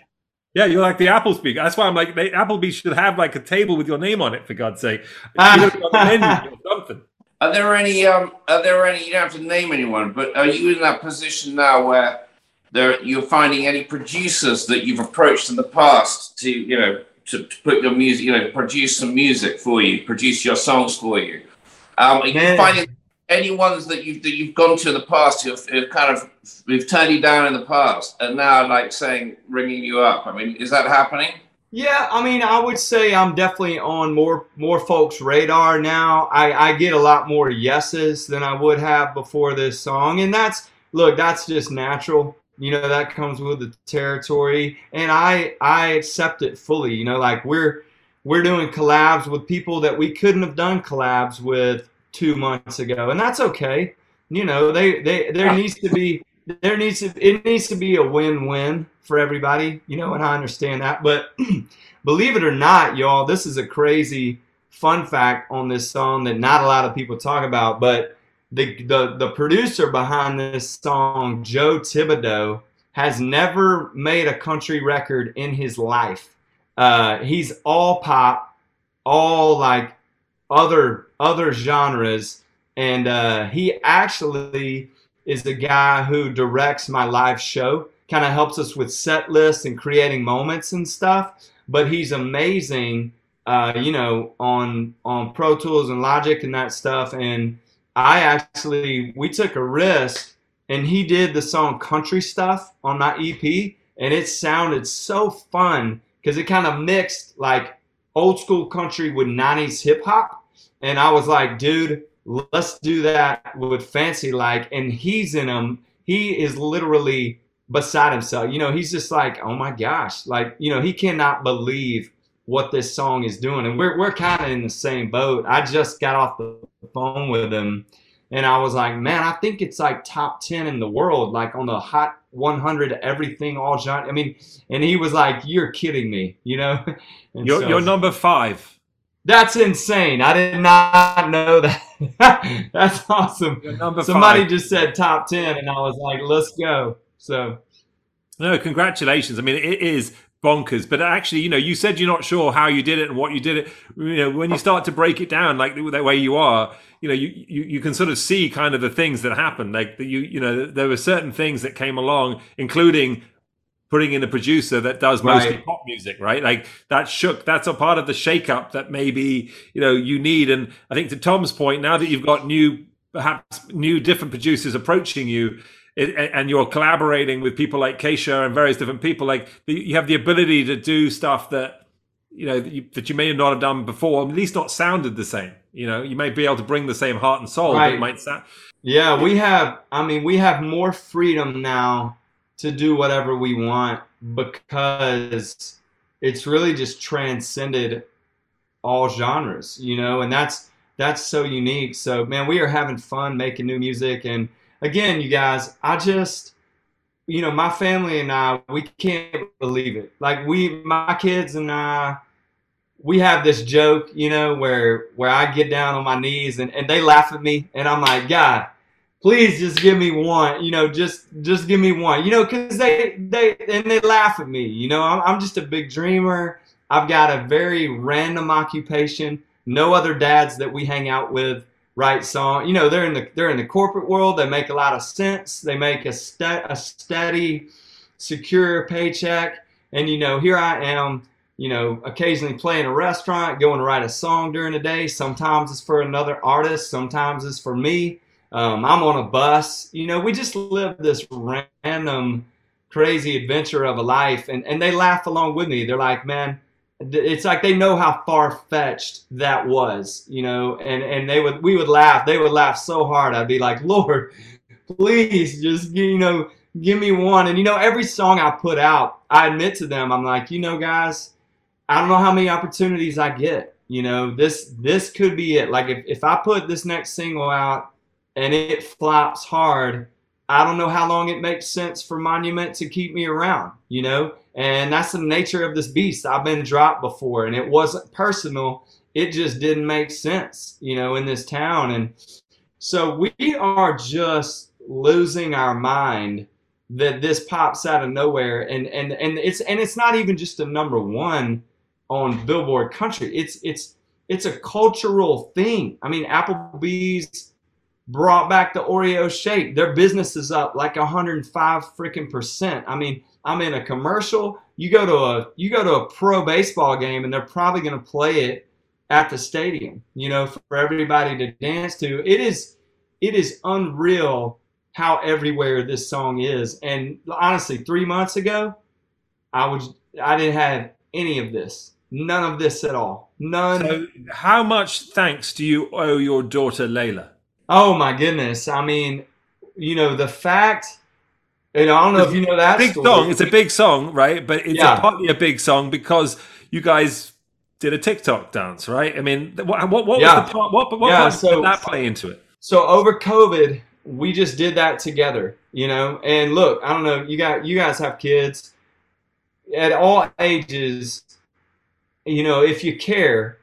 Yeah, you're like the Applebee. That's why I'm like, they, Applebee should have like a table with your name on it, for God's sake. something. Are there any? Um, are there any? You don't have to name anyone, but are you in that position now where there you're finding any producers that you've approached in the past to, you know, to, to put your music, you know, produce some music for you, produce your songs for you? Um, are you finding any ones that you've that you've gone to in the past who've, who've kind of who've turned you down in the past and now like saying ringing you up? I mean, is that happening? Yeah, I mean, I would say I'm definitely on more more folks' radar now. I, I get a lot more yeses than I would have before this song, and that's look, that's just natural. You know, that comes with the territory, and I I accept it fully. You know, like we're we're doing collabs with people that we couldn't have done collabs with two months ago, and that's okay. You know, they they there needs to be there needs to it needs to be a win-win for everybody. You know, and I understand that, but believe it or not, y'all, this is a crazy fun fact on this song that not a lot of people talk about, but the the the producer behind this song, Joe Thibodeau, has never made a country record in his life. Uh, he's all pop, all like other other genres, and uh, he actually is the guy who directs my live show. Kind of helps us with set lists and creating moments and stuff. But he's amazing, uh, you know, on on Pro Tools and Logic and that stuff. And I actually we took a risk, and he did the song "Country Stuff" on my EP, and it sounded so fun because it kind of mixed like old school country with 90s hip hop. And I was like, dude, let's do that with Fancy Like. And he's in them. He is literally beside himself. You know, he's just like, oh my gosh. Like, you know, he cannot believe what this song is doing. And we're, we're kind of in the same boat. I just got off the phone with him and I was like, man, I think it's like top 10 in the world, like on the hot 100, everything, all genre. I mean, and he was like, you're kidding me, you know? And you're, so, you're number five. That's insane. I did not know that. that's awesome. Somebody five. just said top 10, and I was like, let's go. So, no, congratulations. I mean, it is bonkers. But actually, you know, you said you're not sure how you did it and what you did it. You know, when you start to break it down like that way you are, you know, you, you, you can sort of see kind of the things that happened. Like that you, you know, there were certain things that came along, including putting in a producer that does mostly right. pop music, right? Like that shook, that's a part of the shakeup that maybe, you know, you need. And I think to Tom's point, now that you've got new, perhaps new different producers approaching you, it, and you're collaborating with people like Kesha and various different people, like you have the ability to do stuff that you know that you, that you may not have done before, at least not sounded the same. You know, you may be able to bring the same heart and soul, right. but it might sound. Yeah, we have. I mean, we have more freedom now to do whatever we want because it's really just transcended all genres, you know, and that's that's so unique. So, man, we are having fun making new music and again, you guys, I just, you know, my family and I, we can't believe it. Like we, my kids and I, we have this joke, you know, where where I get down on my knees and, and they laugh at me, and I'm like, God, please just give me one, you know, just just give me one, you know, because they they and they laugh at me, you know. I'm I'm just a big dreamer. I've got a very random occupation. No other dads that we hang out with write song. You know, they're in the they're in the corporate world. They make a lot of sense. They make a st- a steady, secure paycheck. And you know, here I am. You know, occasionally playing a restaurant, going to write a song during the day. Sometimes it's for another artist. Sometimes it's for me. Um, I'm on a bus. You know, we just live this random, crazy adventure of a life, and and they laugh along with me. They're like, man it's like they know how far fetched that was, you know, and and they would we would laugh. They would laugh so hard. I'd be like, Lord, please just you know give me one. And you know, every song I put out, I admit to them, I'm like, you know, guys, I don't know how many opportunities I get. You know, this this could be it. Like if if I put this next single out and it flops hard, I don't know how long it makes sense for Monument to keep me around. You know and that's the nature of this beast. I've been dropped before, and it wasn't personal. It just didn't make sense, you know, in this town. And so we are just losing our mind that this pops out of nowhere. And and and it's and it's not even just a number one on Billboard Country. It's it's it's a cultural thing. I mean, Applebee's brought back the Oreo shake. Their business is up like 105 freaking percent. I mean, I'm in a commercial. You go to a you go to a pro baseball game and they're probably going to play it at the stadium. You know, for everybody to dance to. It is it is unreal how everywhere this song is. And honestly, three months ago, I was I didn't have any of this. None of this at all. None. So, how much thanks do you owe your daughter Layla? Oh my goodness! I mean, you know, the fact and I don't know if you know that big story. song. It's a big song, right? But it's yeah. a, partly a big song because you guys did a TikTok dance, right? I mean, what what, what yeah. was the part? What, what yeah, part so, did that play into it? So over COVID, we just did that together, you know. And look, I don't know. You got you guys have kids at all ages. You know, if you care,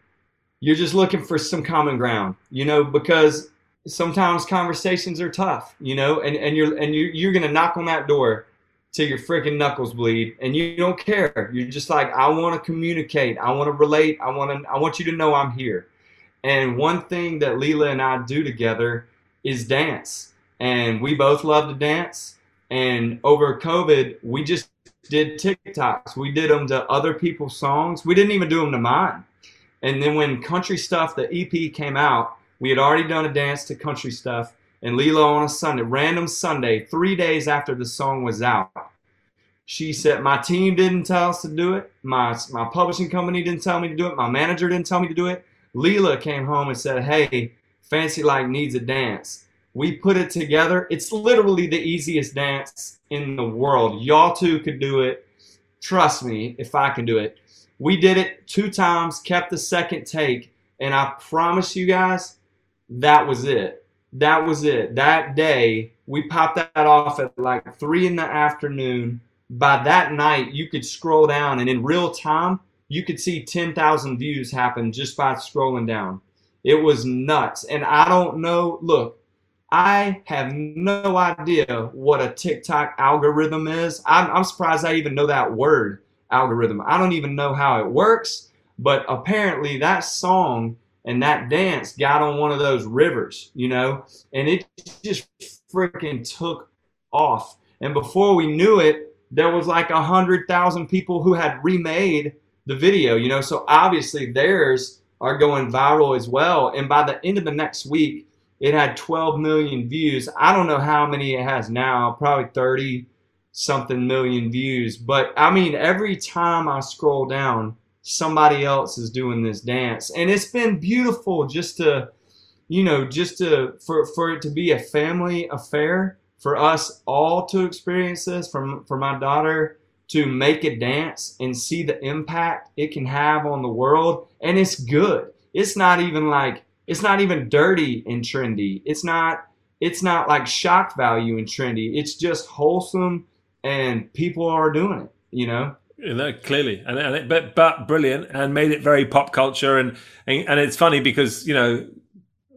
you're just looking for some common ground, you know, because sometimes conversations are tough, you know, and, and you're and you you're gonna knock on that door till your freaking knuckles bleed, and you don't care. You're just like, I want to communicate, I want to relate, I want to, I want you to know I'm here. And one thing that Lela and I do together is dance, and we both love to dance. And over COVID, we just did TikToks. We did them to other people's songs. We didn't even do them to mine. And then when Country Stuff, the EP came out, we had already done a dance to country stuff, and Lela on a Sunday, random Sunday, three days after the song was out, She said my team didn't tell us to do it. My my publishing company didn't tell me to do it. My manager didn't tell me to do it. Lela came home and said, "Hey, Fancy Like needs a dance." We put it together. It's literally the easiest dance in the world. Y'all two could do it. Trust me, if I can do it. We did it two times, kept the second take, and I promise you guys, that was it. That was it. That day, we popped that off at like three in the afternoon. By that night, you could scroll down, and in real time, you could see 10,000 views happen just by scrolling down. It was nuts. And I don't know, look, I have no idea what a TikTok algorithm is. I'm, I'm, surprised I even know that word, algorithm. I don't even know how it works, but apparently that song and that dance got on one of those rivers, you know, and it just freaking took off. And before we knew it, there was like a hundred thousand people who had remade the video, you know, so obviously theirs are going viral as well. And by the end of the next week, it had 12 million views. I don't know how many it has now, probably 30 something million views. But I mean, every time I scroll down, somebody else is doing this dance. And it's been beautiful just to, you know, just to, for, for it to be a family affair, for us all to experience this, from for my daughter to make a dance and see the impact it can have on the world. And it's good. It's not even like, it's not even dirty and trendy. It's not it's not like shock value and trendy. It's just wholesome and people are doing it, you know? You know, clearly, and, and it, but but brilliant, and made it very pop culture, and, and and it's funny because you know,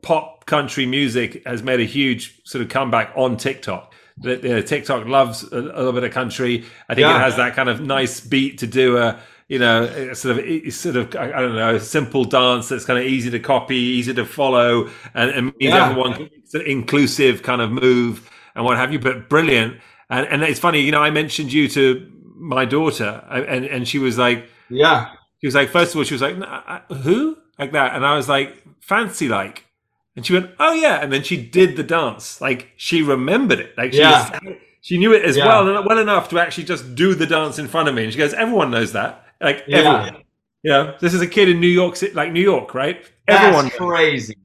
pop country music has made a huge sort of comeback on TikTok. That you know, TikTok loves a, a, little bit of country. I think yeah. it has that kind of nice beat to do a you know, sort of, sort of, I don't know, a simple dance that's kind of easy to copy, easy to follow, and, and means yeah. everyone inclusive kind of move and what have you. But brilliant, and and it's funny, you know, I mentioned you to my daughter, and and she was like, yeah, she was like, first of all, she was like, who like that, and I was like, fancy like. And she went, "Oh yeah," and then she did the dance. Like she remembered it. Like she yeah. was, she knew it as yeah. well, well enough to actually just do the dance in front of me. And she goes, "Everyone knows that." Like yeah. everyone. Yeah. This is a kid in New York City, like New York, right? Everyone That's crazy.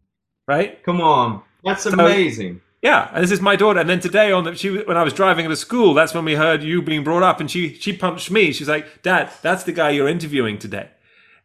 Right? Come on. That's so, amazing. Yeah, and this is my daughter. And then today, on the, she when I was driving to school, that's when we heard you being brought up, and she she punched me. She's like, "Dad, that's the guy you're interviewing today."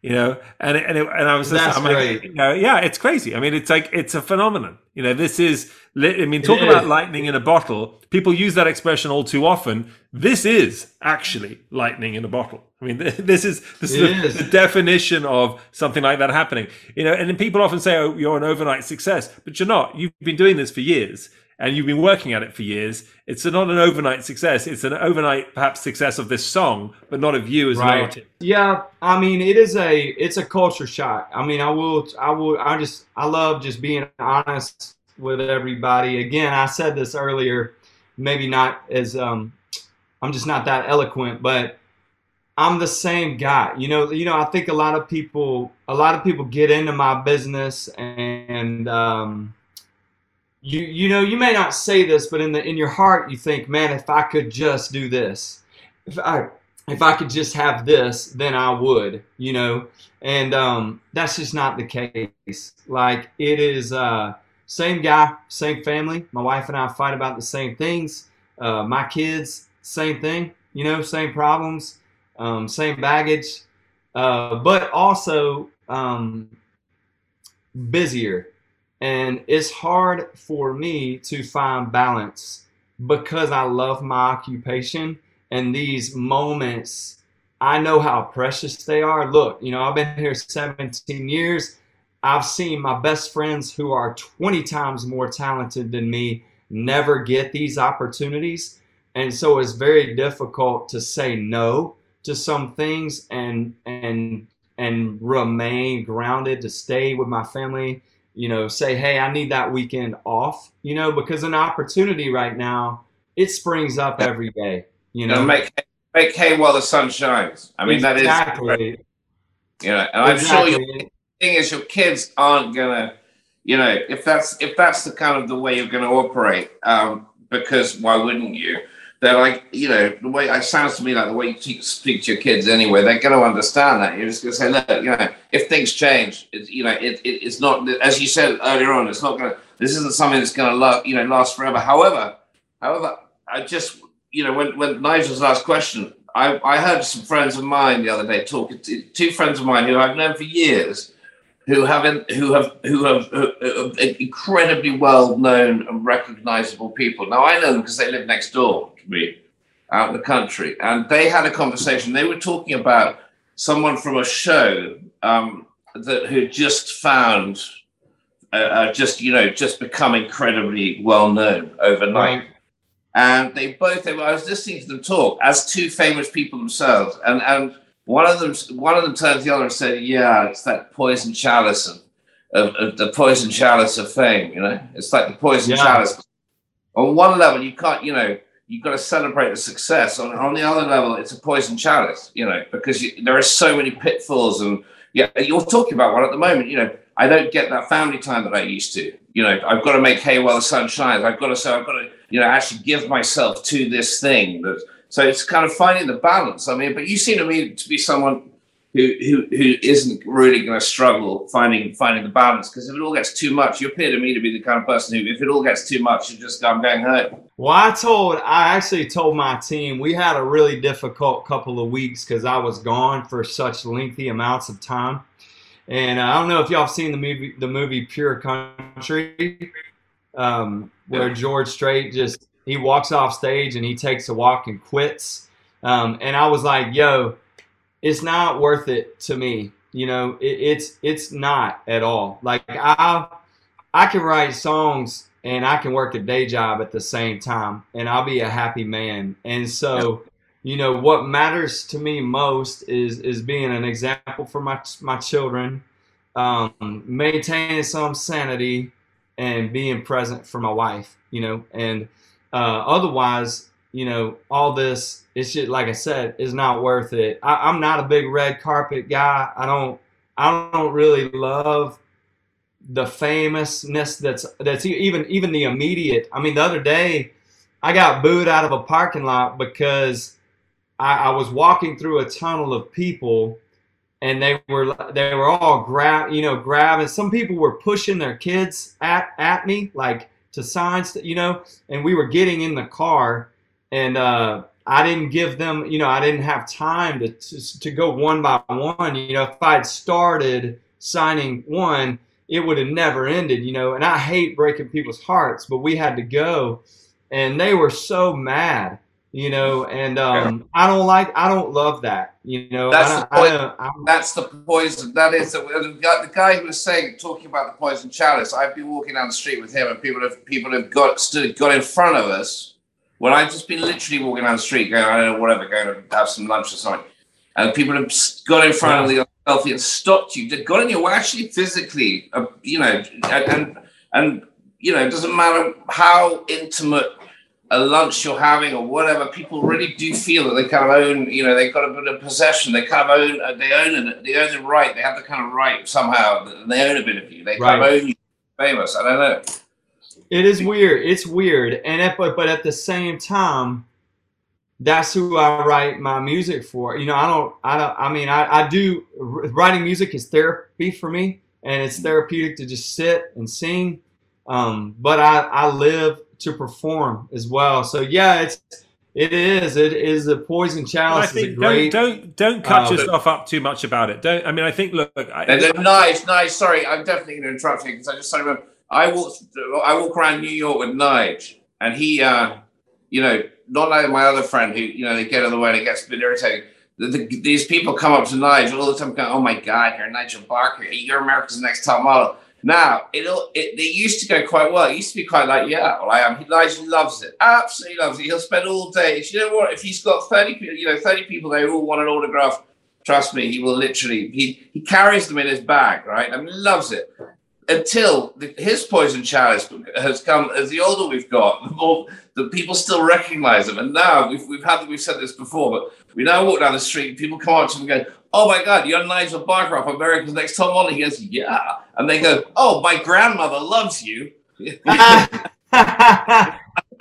You know, and and it, and I was just, I'm like, you know, yeah, it's crazy. I mean, it's like it's a phenomenon. You know, this is. I mean, talk about lightning in a bottle. People use that expression all too often. This is actually lightning in a bottle. I mean, this is this is the, is the, definition of something like that happening. You know, and then people often say, "Oh, you're an overnight success," but you're not. You've been doing this for years, and you've been working at it for years. It's not an overnight success. It's an overnight, perhaps, success of this song, but not of you as right. an artist. Yeah, I mean, it is a it's a culture shock. I mean, I will, I will, I just, I love just being honest with everybody. Again, I said this earlier, maybe not as um, I'm just not that eloquent, but I'm the same guy. You know, you know, I think a lot of people, a lot of people get into my business and, um, you, you know, you may not say this, but in the, in your heart, you think, man, if I could just do this, if I, if I could just have this, then I would, you know, and, um, that's just not the case. Like it is, uh, same guy, same family. My wife and I fight about the same things. Uh, my kids, same thing, you know, same problems um, same baggage, uh, but also um, busier. And it's hard for me to find balance because I love my occupation and these moments. I know how precious they are. Look, you know, I've been here 17 years. I've seen my best friends who are 20 times more talented than me never get these opportunities. And so it's very difficult to say no to some things and and and remain grounded to stay with my family you know say hey i need that weekend off you know because an opportunity right now it springs up every day you know make make hay while the sun shines i mean that is exactly. that is you know and exactly. i'm sure your thing is your kids aren't gonna you know if that's if that's the kind of the way you're going to operate um because why wouldn't you they're like, you know, the way it sounds to me like the way you speak to your kids anyway, they're going to understand that. You're just going to say, look, you know, if things change, it's, you know, it, it, it's not, as you said earlier on, it's not going to, this isn't something that's going to last, you know, last forever. However, however, I just, you know, when, when Nigel's last question, I, I heard some friends of mine the other day talking to two friends of mine who I've known for years who have who have who have uh, incredibly well known and recognizable people. Now I know them because they live next door to me out in the country, and they had a conversation. They were talking about someone from a show um, that who just found. Uh, uh, just you know, just become incredibly well known overnight. Right. And they both, they, I was listening to them talk as two famous people themselves, and and one of them, one of them turned to the other and said, "Yeah, it's that poison chalice of, of, of the poison chalice of fame. You know, it's like the poison yeah. chalice. On one level, you can't, you know, you've got to celebrate the success. On on the other level, it's a poison chalice. You know, because you, there are so many pitfalls, and yeah, you're talking about one at the moment. You know, I don't get that family time that I used to. You know, I've got to make hay while the sun shines. I've got to say, I've got to, you know, actually give myself to this thing that so it's kind of finding the balance. I mean, but you seem to me to be someone who who, who isn't really going to struggle finding finding the balance because if it all gets too much, you appear to me to be the kind of person who, if it all gets too much, you just go, I'm going home. Well, I told, I actually told my team we had a really difficult couple of weeks because I was gone for such lengthy amounts of time. And uh, I don't know if y'all have seen the movie, the movie Pure Country, um, where. George Strait just he walks off stage and he takes a walk and quits. Um, and I was like, yo, it's not worth it to me. You know, it, it's it's not at all. Like I I can write songs and I can work a day job at the same time and I'll be a happy man. And so, you know, what matters to me most is is being an example for my my children, um, maintaining some sanity and being present for my wife, you know, and uh, otherwise, you know, all this it's just like I said, is not worth it. I, I'm not a big red carpet guy. I don't I don't really love the famousness that's that's even even the immediate. I mean, the other day I got booed out of a parking lot because I, I was walking through a tunnel of people and they were they were all grab you know grabbing. Some people were pushing their kids at at me like to signs, you know, and we were getting in the car and uh, I didn't give them, you know, I didn't have time to, to, to go one by one. You know, if I'd started signing one, it would have never ended, you know, and I hate breaking people's hearts, but we had to go and they were so mad you know? And um, i don't like i don't love that you know that's the poison that's the poison that is the, the guy who was saying talking about the poison chalice i've been walking down the street with him and people have people have got stood got in front of us. When i've just been literally walking down the street going i don't know whatever going to have some lunch or something. And people have got in front yeah. of the selfie and stopped you. They got in you actually physically uh, you know and, and and you know it doesn't matter how intimate a lunch you're having or whatever, people really do feel that they kind of own, you know, they've got a bit of possession. They kind of own, uh, they own it, they own the right. They have the kind of right somehow. They own a bit of you. They kind right. of own you. Famous. I don't know. It is weird. It's weird, and at, but but at the same time, that's who I write my music for. You know, I don't, I don't, I mean, I, I do writing music is therapy for me, and it's therapeutic to just sit and sing. Um, but I, I live to perform as well. So yeah, it's it is it is a poison chalice. I think great, don't, don't don't cut uh, yourself up too much about it. Don't I mean I think look. I, nice, nice. Sorry, I'm definitely going to interrupt you because I just remember I walk I walk around New York with Nige, and he, uh, you know, not like my other friend who you know they get in the way and it gets a bit irritating. The, the, these people come up to Nige all the time, going, "Oh my God, you're Nigel Barker. You're America's Next Top Model." Now, it, it used to go quite well. It used to be quite like, yeah, well, I am. Elijah loves it. Absolutely loves it. He'll spend all day. You know what? If he's got 30 people, you know, 30 people, they all want an autograph. Trust me, he will literally, he, he carries them in his bag, right? I mean, loves it. Until the, his poison chalice has come, as the older we've got, the more the people still recognize him. And now we've, we've had, we've said this before, but we now walk down the street, people come up to him and go, oh my God, you're Nigel Barker of America's Next Top Model. He goes, yeah. And they go, oh, my grandmother loves you.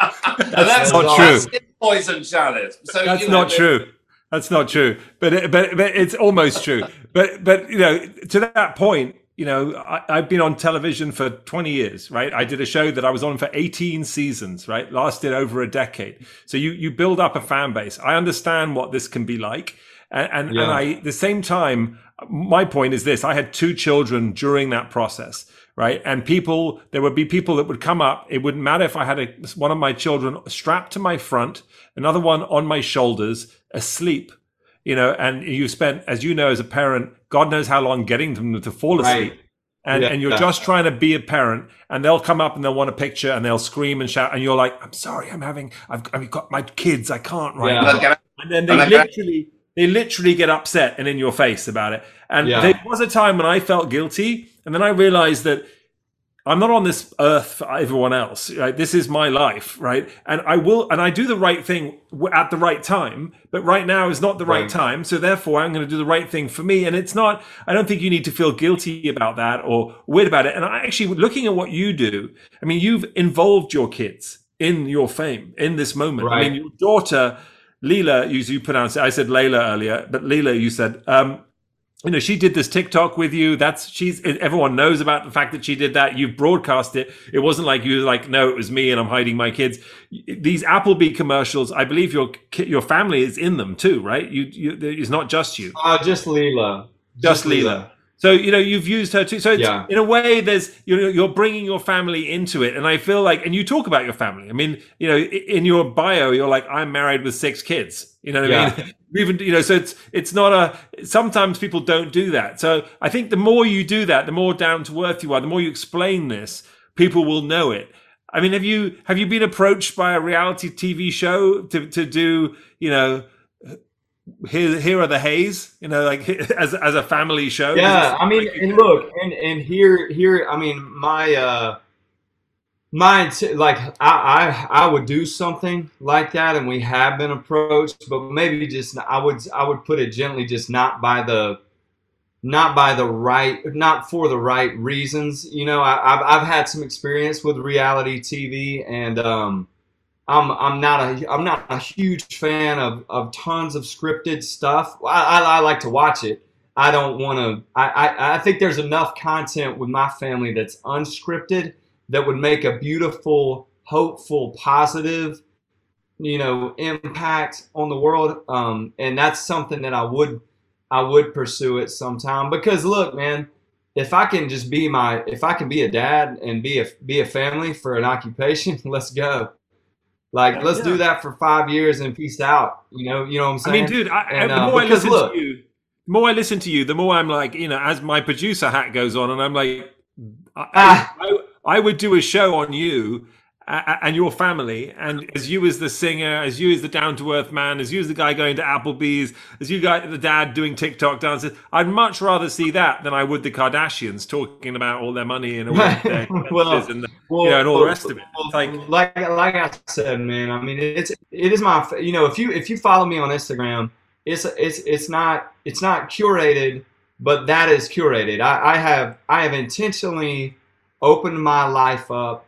And That's not true. Poison chalice. So, That's you know, not true. That's not true. But, it, but but it's almost true. But but you know to that point, you know I, I've been on television for twenty years, right? I did a show that I was on for eighteen seasons, right? Lasted over a decade. So you you build up a fan base. I understand what this can be like, and and, Yeah. and I at the same time, my point is this: I had two children during that process. Right. And people, there would be people that would come up. It wouldn't matter if I had a, one of my children strapped to my front, another one on my shoulders, asleep, you know, and you spent, as you know, as a parent, God knows how long getting them to fall asleep. Right. And, Yeah. and you're just trying to be a parent, and they'll come up and they'll want a picture and they'll scream and shout, and you're like, "I'm sorry, I'm having, I've, I've got my kids, I can't right Yeah. now." And And then they And I got- literally, they literally get upset and in your face about it. And Yeah. there was a time when I felt guilty, and then I realized that I'm not on this earth for everyone else. Right? This is my life, right? And I will, and I do the right thing at the right time. But right now is not the right Right. time, so therefore I'm going to do the right thing for me. And it's not. I don't think you need to feel guilty about that or weird about it. And I actually, looking at what you do, I mean, you've involved your kids in your fame in this moment. I mean, your daughter. Lela, you, you pronounced it. I said Layla earlier, but Lela, you said, um, you know, she did this TikTok with you. That's she's everyone knows about the fact that she did that. You've broadcast it. It wasn't like you were like, no, it was me and I'm hiding my kids. These Applebee commercials, I believe your your family is in them too, right? You, you it's not just you, Uh, just Lela. just Lela. So you know you've used her too. So it's, Yeah. in a way, there's you're you're bringing your family into it, and I feel like, and you talk about your family. I mean, you know, in your bio, you're like, I'm married with six kids. You know what I mean? Even you know, so it's it's not a. Sometimes people don't do that. So I think the more you do that, the more down to earth you are. The more you explain this, people will know it. I mean, have you have you been approached by a reality TV show to to do you know? Here, here are the Hayes. You know, like as as a family show. Yeah, I mean, and look, and and here, here, I mean, my, uh, my, like, I, I, I would do something like that, and we have been approached, but maybe just, I would, I would put it gently, just not by the, not by the right, not for the right reasons. You know, I, I've, I've had some experience with reality TV, and um, I'm, I'm not a, I'm not a huge fan of, of tons of scripted stuff. I, I, I like to watch it. I don't want to. I, I, I think there's enough content with my family that's unscripted that would make a beautiful, hopeful, positive, you know, impact on the world. Um, and that's something that I would, I would pursue at some time because look, man, if I can just be my, if I can be a dad and be a be a family for an occupation, let's go. Like, let's yeah. do that for five years and peace out. You know, you know what I'm saying. I mean, dude, I, And, the uh, more I listen look- to you, the more I listen to you, the more I'm like, you know, as my producer hat goes on, and I'm like, I, Ah. I, I would do a show on you and your family, and as you as the singer, as you as the down to earth man, as you as the guy going to Applebee's, as you guy the dad doing TikTok dances. I'd much rather see that than I would the Kardashians talking about all their money and all their Well, and well, you know, and all the rest of it. well, like- like like I said, man. I mean, it's it is my you know if you if you follow me on Instagram, it's it's it's not it's not curated, but that is curated. I, I have I have intentionally opened my life up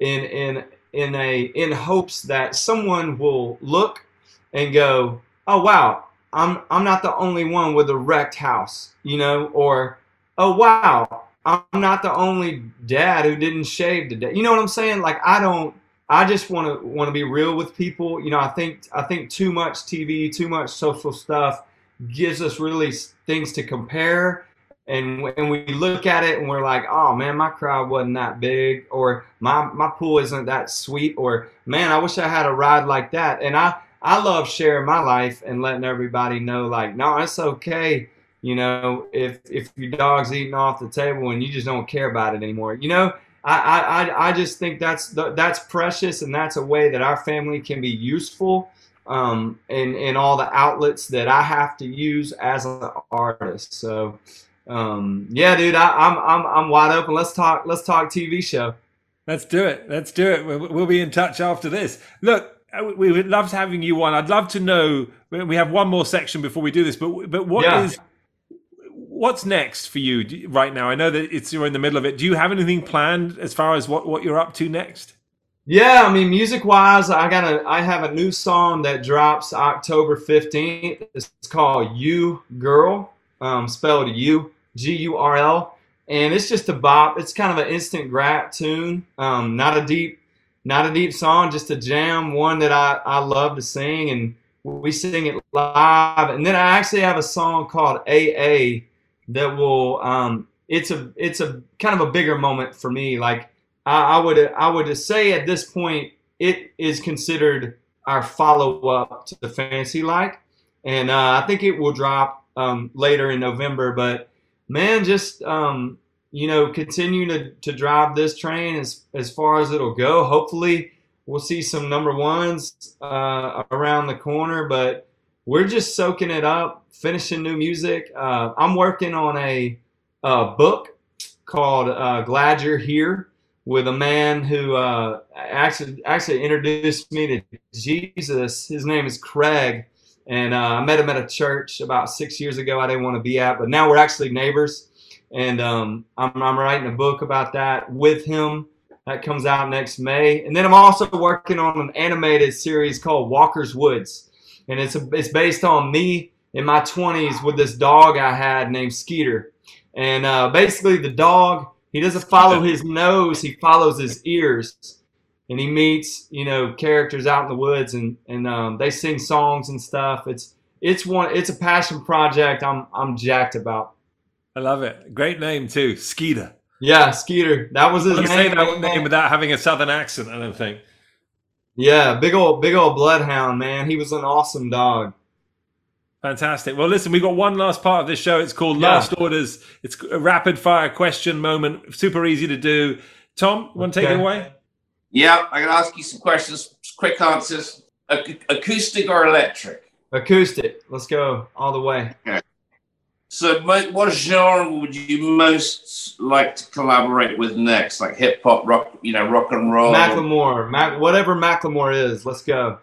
in in in a in hopes that someone will look and go, oh wow, I'm I'm not the only one with a wrecked house, you know, or oh wow, I'm not the only dad who didn't shave today. You know what I'm saying? Like I don't. I just want to want to be real with people. You know, I think I think too much TV, too much social stuff gives us really things to compare. And when we look at it and we're like, oh man, my crowd wasn't that big, or my my pool isn't that sweet, or man, I wish I had a ride like that. And I I love sharing my life and letting everybody know, like, no, it's okay you know, if if your dog's eating off the table and you just don't care about it anymore, you know, I I, I- just think that's that's precious and that's a way that our family can be useful, um, in in all the outlets that I have to use as an artist. So, um, yeah, dude, I, I'm I'm I'm wide open. Let's talk let's talk TV show. Let's do it. Let's do it. We'll, we'll be in touch after this. Look, uh, we would love having you on. I'd love to know. We have one more section before we do this, but but what is Yeah. what's next for you right now? I know that it's you're in the middle of it. Do you have anything planned as far as what what you're up to next? Yeah, I mean, music wise, I got a, I have a new song that drops October fifteenth. It's called "You Girl," um, spelled U G U R L, and it's just a bop. It's kind of an instant rap tune. Um, not a deep, not a deep song, just a jam. One that I I love to sing, and we sing it live. And then I actually have a song called AA that will. Um, it's a it's a kind of a bigger moment for me. Like I, I would I would say at this point it is considered our follow up to the Fancy Like, and uh, I think it will drop um, later in November. But man, just um, you know, continue to, to drive this train as as far as it'll go. Hopefully, we'll see some number ones uh, around the corner, but we're just soaking it up, finishing new music. Uh, I'm working on a, a book called uh, "Glad You're Here." with a man who uh, actually actually introduced me to Jesus. His name is Craig, and uh, I met him at a church about six years ago. I didn't want to be at, but now we're actually neighbors, and um, I'm, I'm writing a book about that with him. That comes out next May, and then I'm also working on an animated series called Walker's Woods, and it's a, it's based on me in my 20s with this dog I had named Skeeter, and uh, basically the dog he doesn't follow his nose; he follows his ears, and he meets you know characters out in the woods, and and um, they sing songs and stuff. It's it's one it's a passion project. I'm I'm jacked about. I love it. Great name too, Skeeter. Yeah, Skeeter. That was his I name. say that name without having a southern accent. I don't think. Yeah, big old big old bloodhound man. He was an awesome dog. Fantastic. Well, listen, we've got one last part of this show. It's called Yeah. Last Orders. It's a rapid fire question moment. Super easy to do. Tom, want to take it away? Yeah, I can ask you some questions, quick answers. Ac- acoustic or electric? Acoustic. Let's go all the way. Okay. So, what genre would you most like to collaborate with next? Like hip hop, rock, you know, rock and roll. Macklemore. Mac, whatever Macklemore is. Let's go.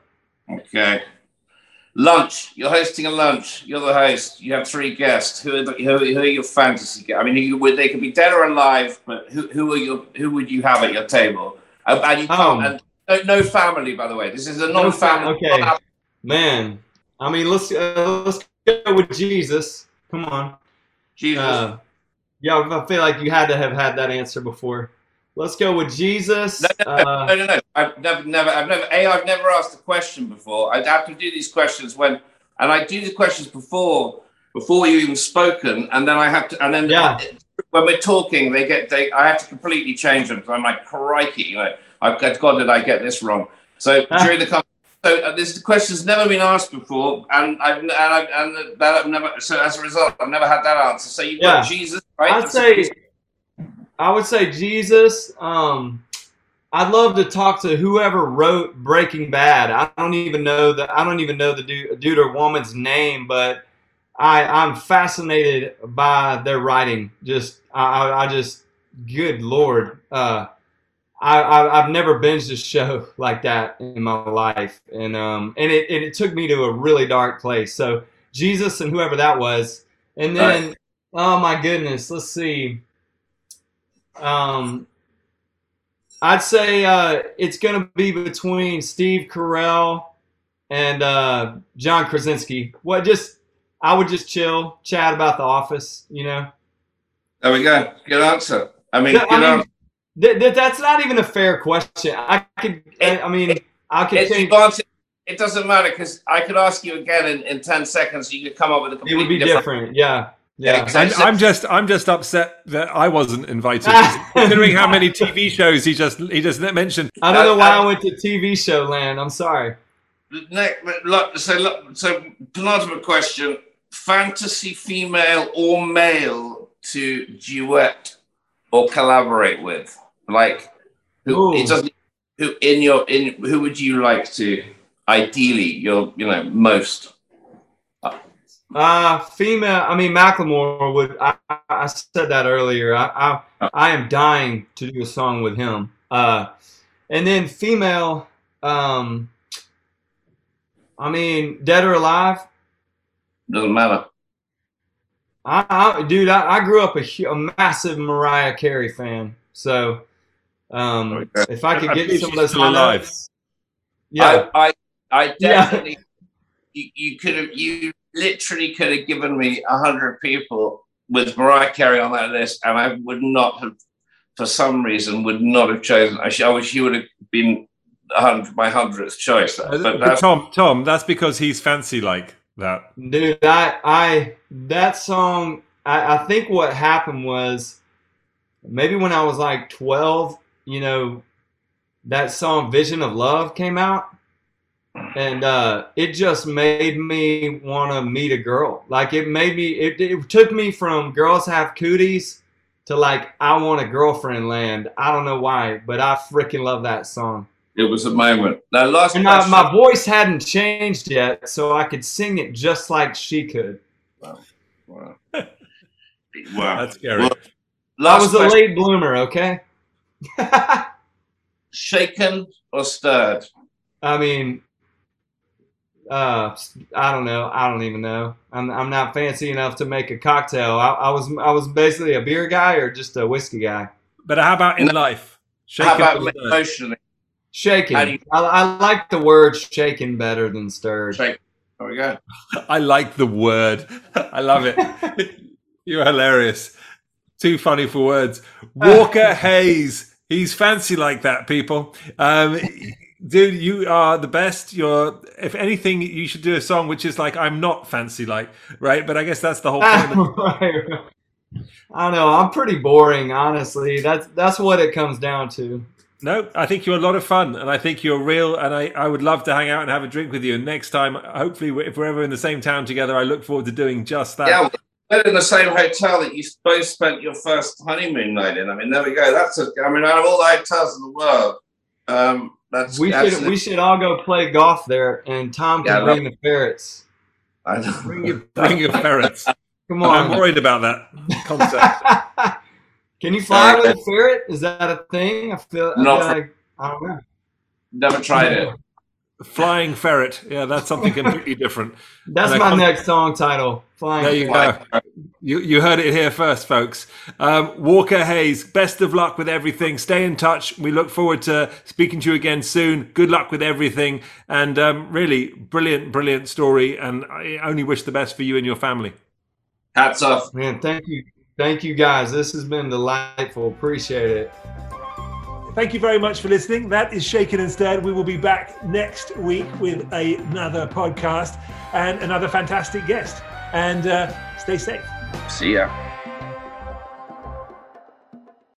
Okay. Lunch. You're hosting a lunch. You're the host. You have three guests. Who are, the, who, who are your fantasy guests? I mean, you, they could be dead or alive, but who, who are your who would you have at your table? And you can't. Um, and no, no family, by the way. This is a non-family. fam- okay. Man, I mean, let's uh, let's go with Jesus. Come on. Jesus. Uh, yeah, I feel like you had to have had that answer before. Let's go with Jesus. No, no, Uh, no, no, no. I've never, never, I've never, A, I've never asked a question before. I'd have to do these questions when, and I do the questions before, before you even spoken, and then I have to, and then Yeah. When we're talking, they get, they, I have to completely change them. So I'm like, crikey, know, I've got, God, did I get this wrong? So Ah. during the, so uh, this question's never been asked before, and I've, and I've, and that I've never, so as a result, I've never had that answer. So you've got Jesus, right? I'd say, I would say Jesus. Um, I'd love to talk to whoever wrote Breaking Bad. I don't even know the I don't even know the dude, dude or woman's name, but I I'm fascinated by their writing. Just I I, I just good lord. Uh, I, I I've never binged a show like that in my life, and um and it and it took me to a really dark place. So Jesus and whoever that was, and then oh my goodness, let's see. Um, I'd say uh, it's going to be between Steve Carell and uh, John Krasinski. What just I would just chill, chat about the office, you know. There we go. Good answer. I mean, Yeah, I mean, th- th- that's not even a fair question. I could, I, I mean, I could It's think advanced- It doesn't matter because I could ask you again in, in 10 seconds. You could come up with a it would be different. different. Yeah, Yeah, yeah. I'm, I'm just I'm just upset that I wasn't invited, considering how many TV shows he just he just mentioned. I don't know why uh, I went to TV show land. I'm sorry. Next, look, so, look, so penultimate question: fantasy female or male to duet or collaborate with? Like, who Ooh. it doesn't. Who in your in who would you like to ideally your you know most? Uh, female. I mean, Macklemore would. I, I- said that earlier. I, I I am dying to do a song with him. Uh, and then female. Um, I mean, dead or alive. Doesn't matter. I, I dude, I, I grew up a, a massive Mariah Carey fan. So, Um, Okay. if I could I get believe some of those still alive. Yeah, I, I, I Yeah. definitely, you, you could have, you literally could have given me a hundred people with Mariah Carey on that list, and I would not have, for some reason, would not have chosen. I, I wish you would have been hundred, my hundredth choice. But but Tom, Tom, that's because he's fancy like that. dude, I, I that song. I, I think what happened was maybe when I was like twelve, you know, that song "Vision of Love" came out, and uh, it just made me want to meet a girl. Like it made me. It, it took me from girls have cooties to like I want a girlfriend land. I don't know why, but I freaking love that song. It was a moment. Now, last And my, my voice hadn't changed yet, so I could sing it just like she could. Wow. wow. wow. That's scary. Well, I Last was a late bloomer, okay? Shaken or stirred? I mean, uh, I don't know. I don't even know. I'm, I'm not fancy enough to make a cocktail. I, I was I was basically a beer guy or just a whiskey guy. but how about in life? How Shaken about or stirred? emotionally? Shaking. You- I, I like the word shaking better than stirred. Shake. There we go. I like the word. I love it. You're hilarious. Too funny for words. Walker Hayes. He's fancy like that, people. Um, dude, you are the best. You're, if anything, you should do a song which is like, I'm not fancy like, right? But I guess that's the whole point. Right, right. I know. I'm pretty boring, honestly. That's that's what it comes down to. No, I think you're a lot of fun, and I think you're real, and I, I would love to hang out and have a drink with you. And next time, hopefully, if we're ever in the same town together, I look forward to doing just that. Yeah, we're in the same hotel that you both spent your first honeymoon night in. I mean, there we go. That's a. I mean, out of all the hotels in the world, um, that's We should absolutely- we should all go play golf there, and Tom Yeah, can bring the ferrets. I know. Bring your, bring your ferrets. Come on, I'm worried about that concept. Can you fly Sorry. with a ferret? Is that a thing? I feel, I Not feel like I don't know. Never tried it. Flying ferret. Yeah, that's something completely different. That's And my come- next song title. Flying. There you Ferret. go. You, you heard it here first, folks. Um, Walker Hayes, best of luck with everything. Stay in touch. We look forward to speaking to you again soon. Good luck with everything. And um, really, brilliant, brilliant story. And I only wish the best for you and your family. Hats off. Man, thank you, thank you guys. This has been delightful. Appreciate it. Thank you very much for listening. That is Shaken Instead. We will be back next week with another podcast and another fantastic guest. And uh, stay safe. See ya.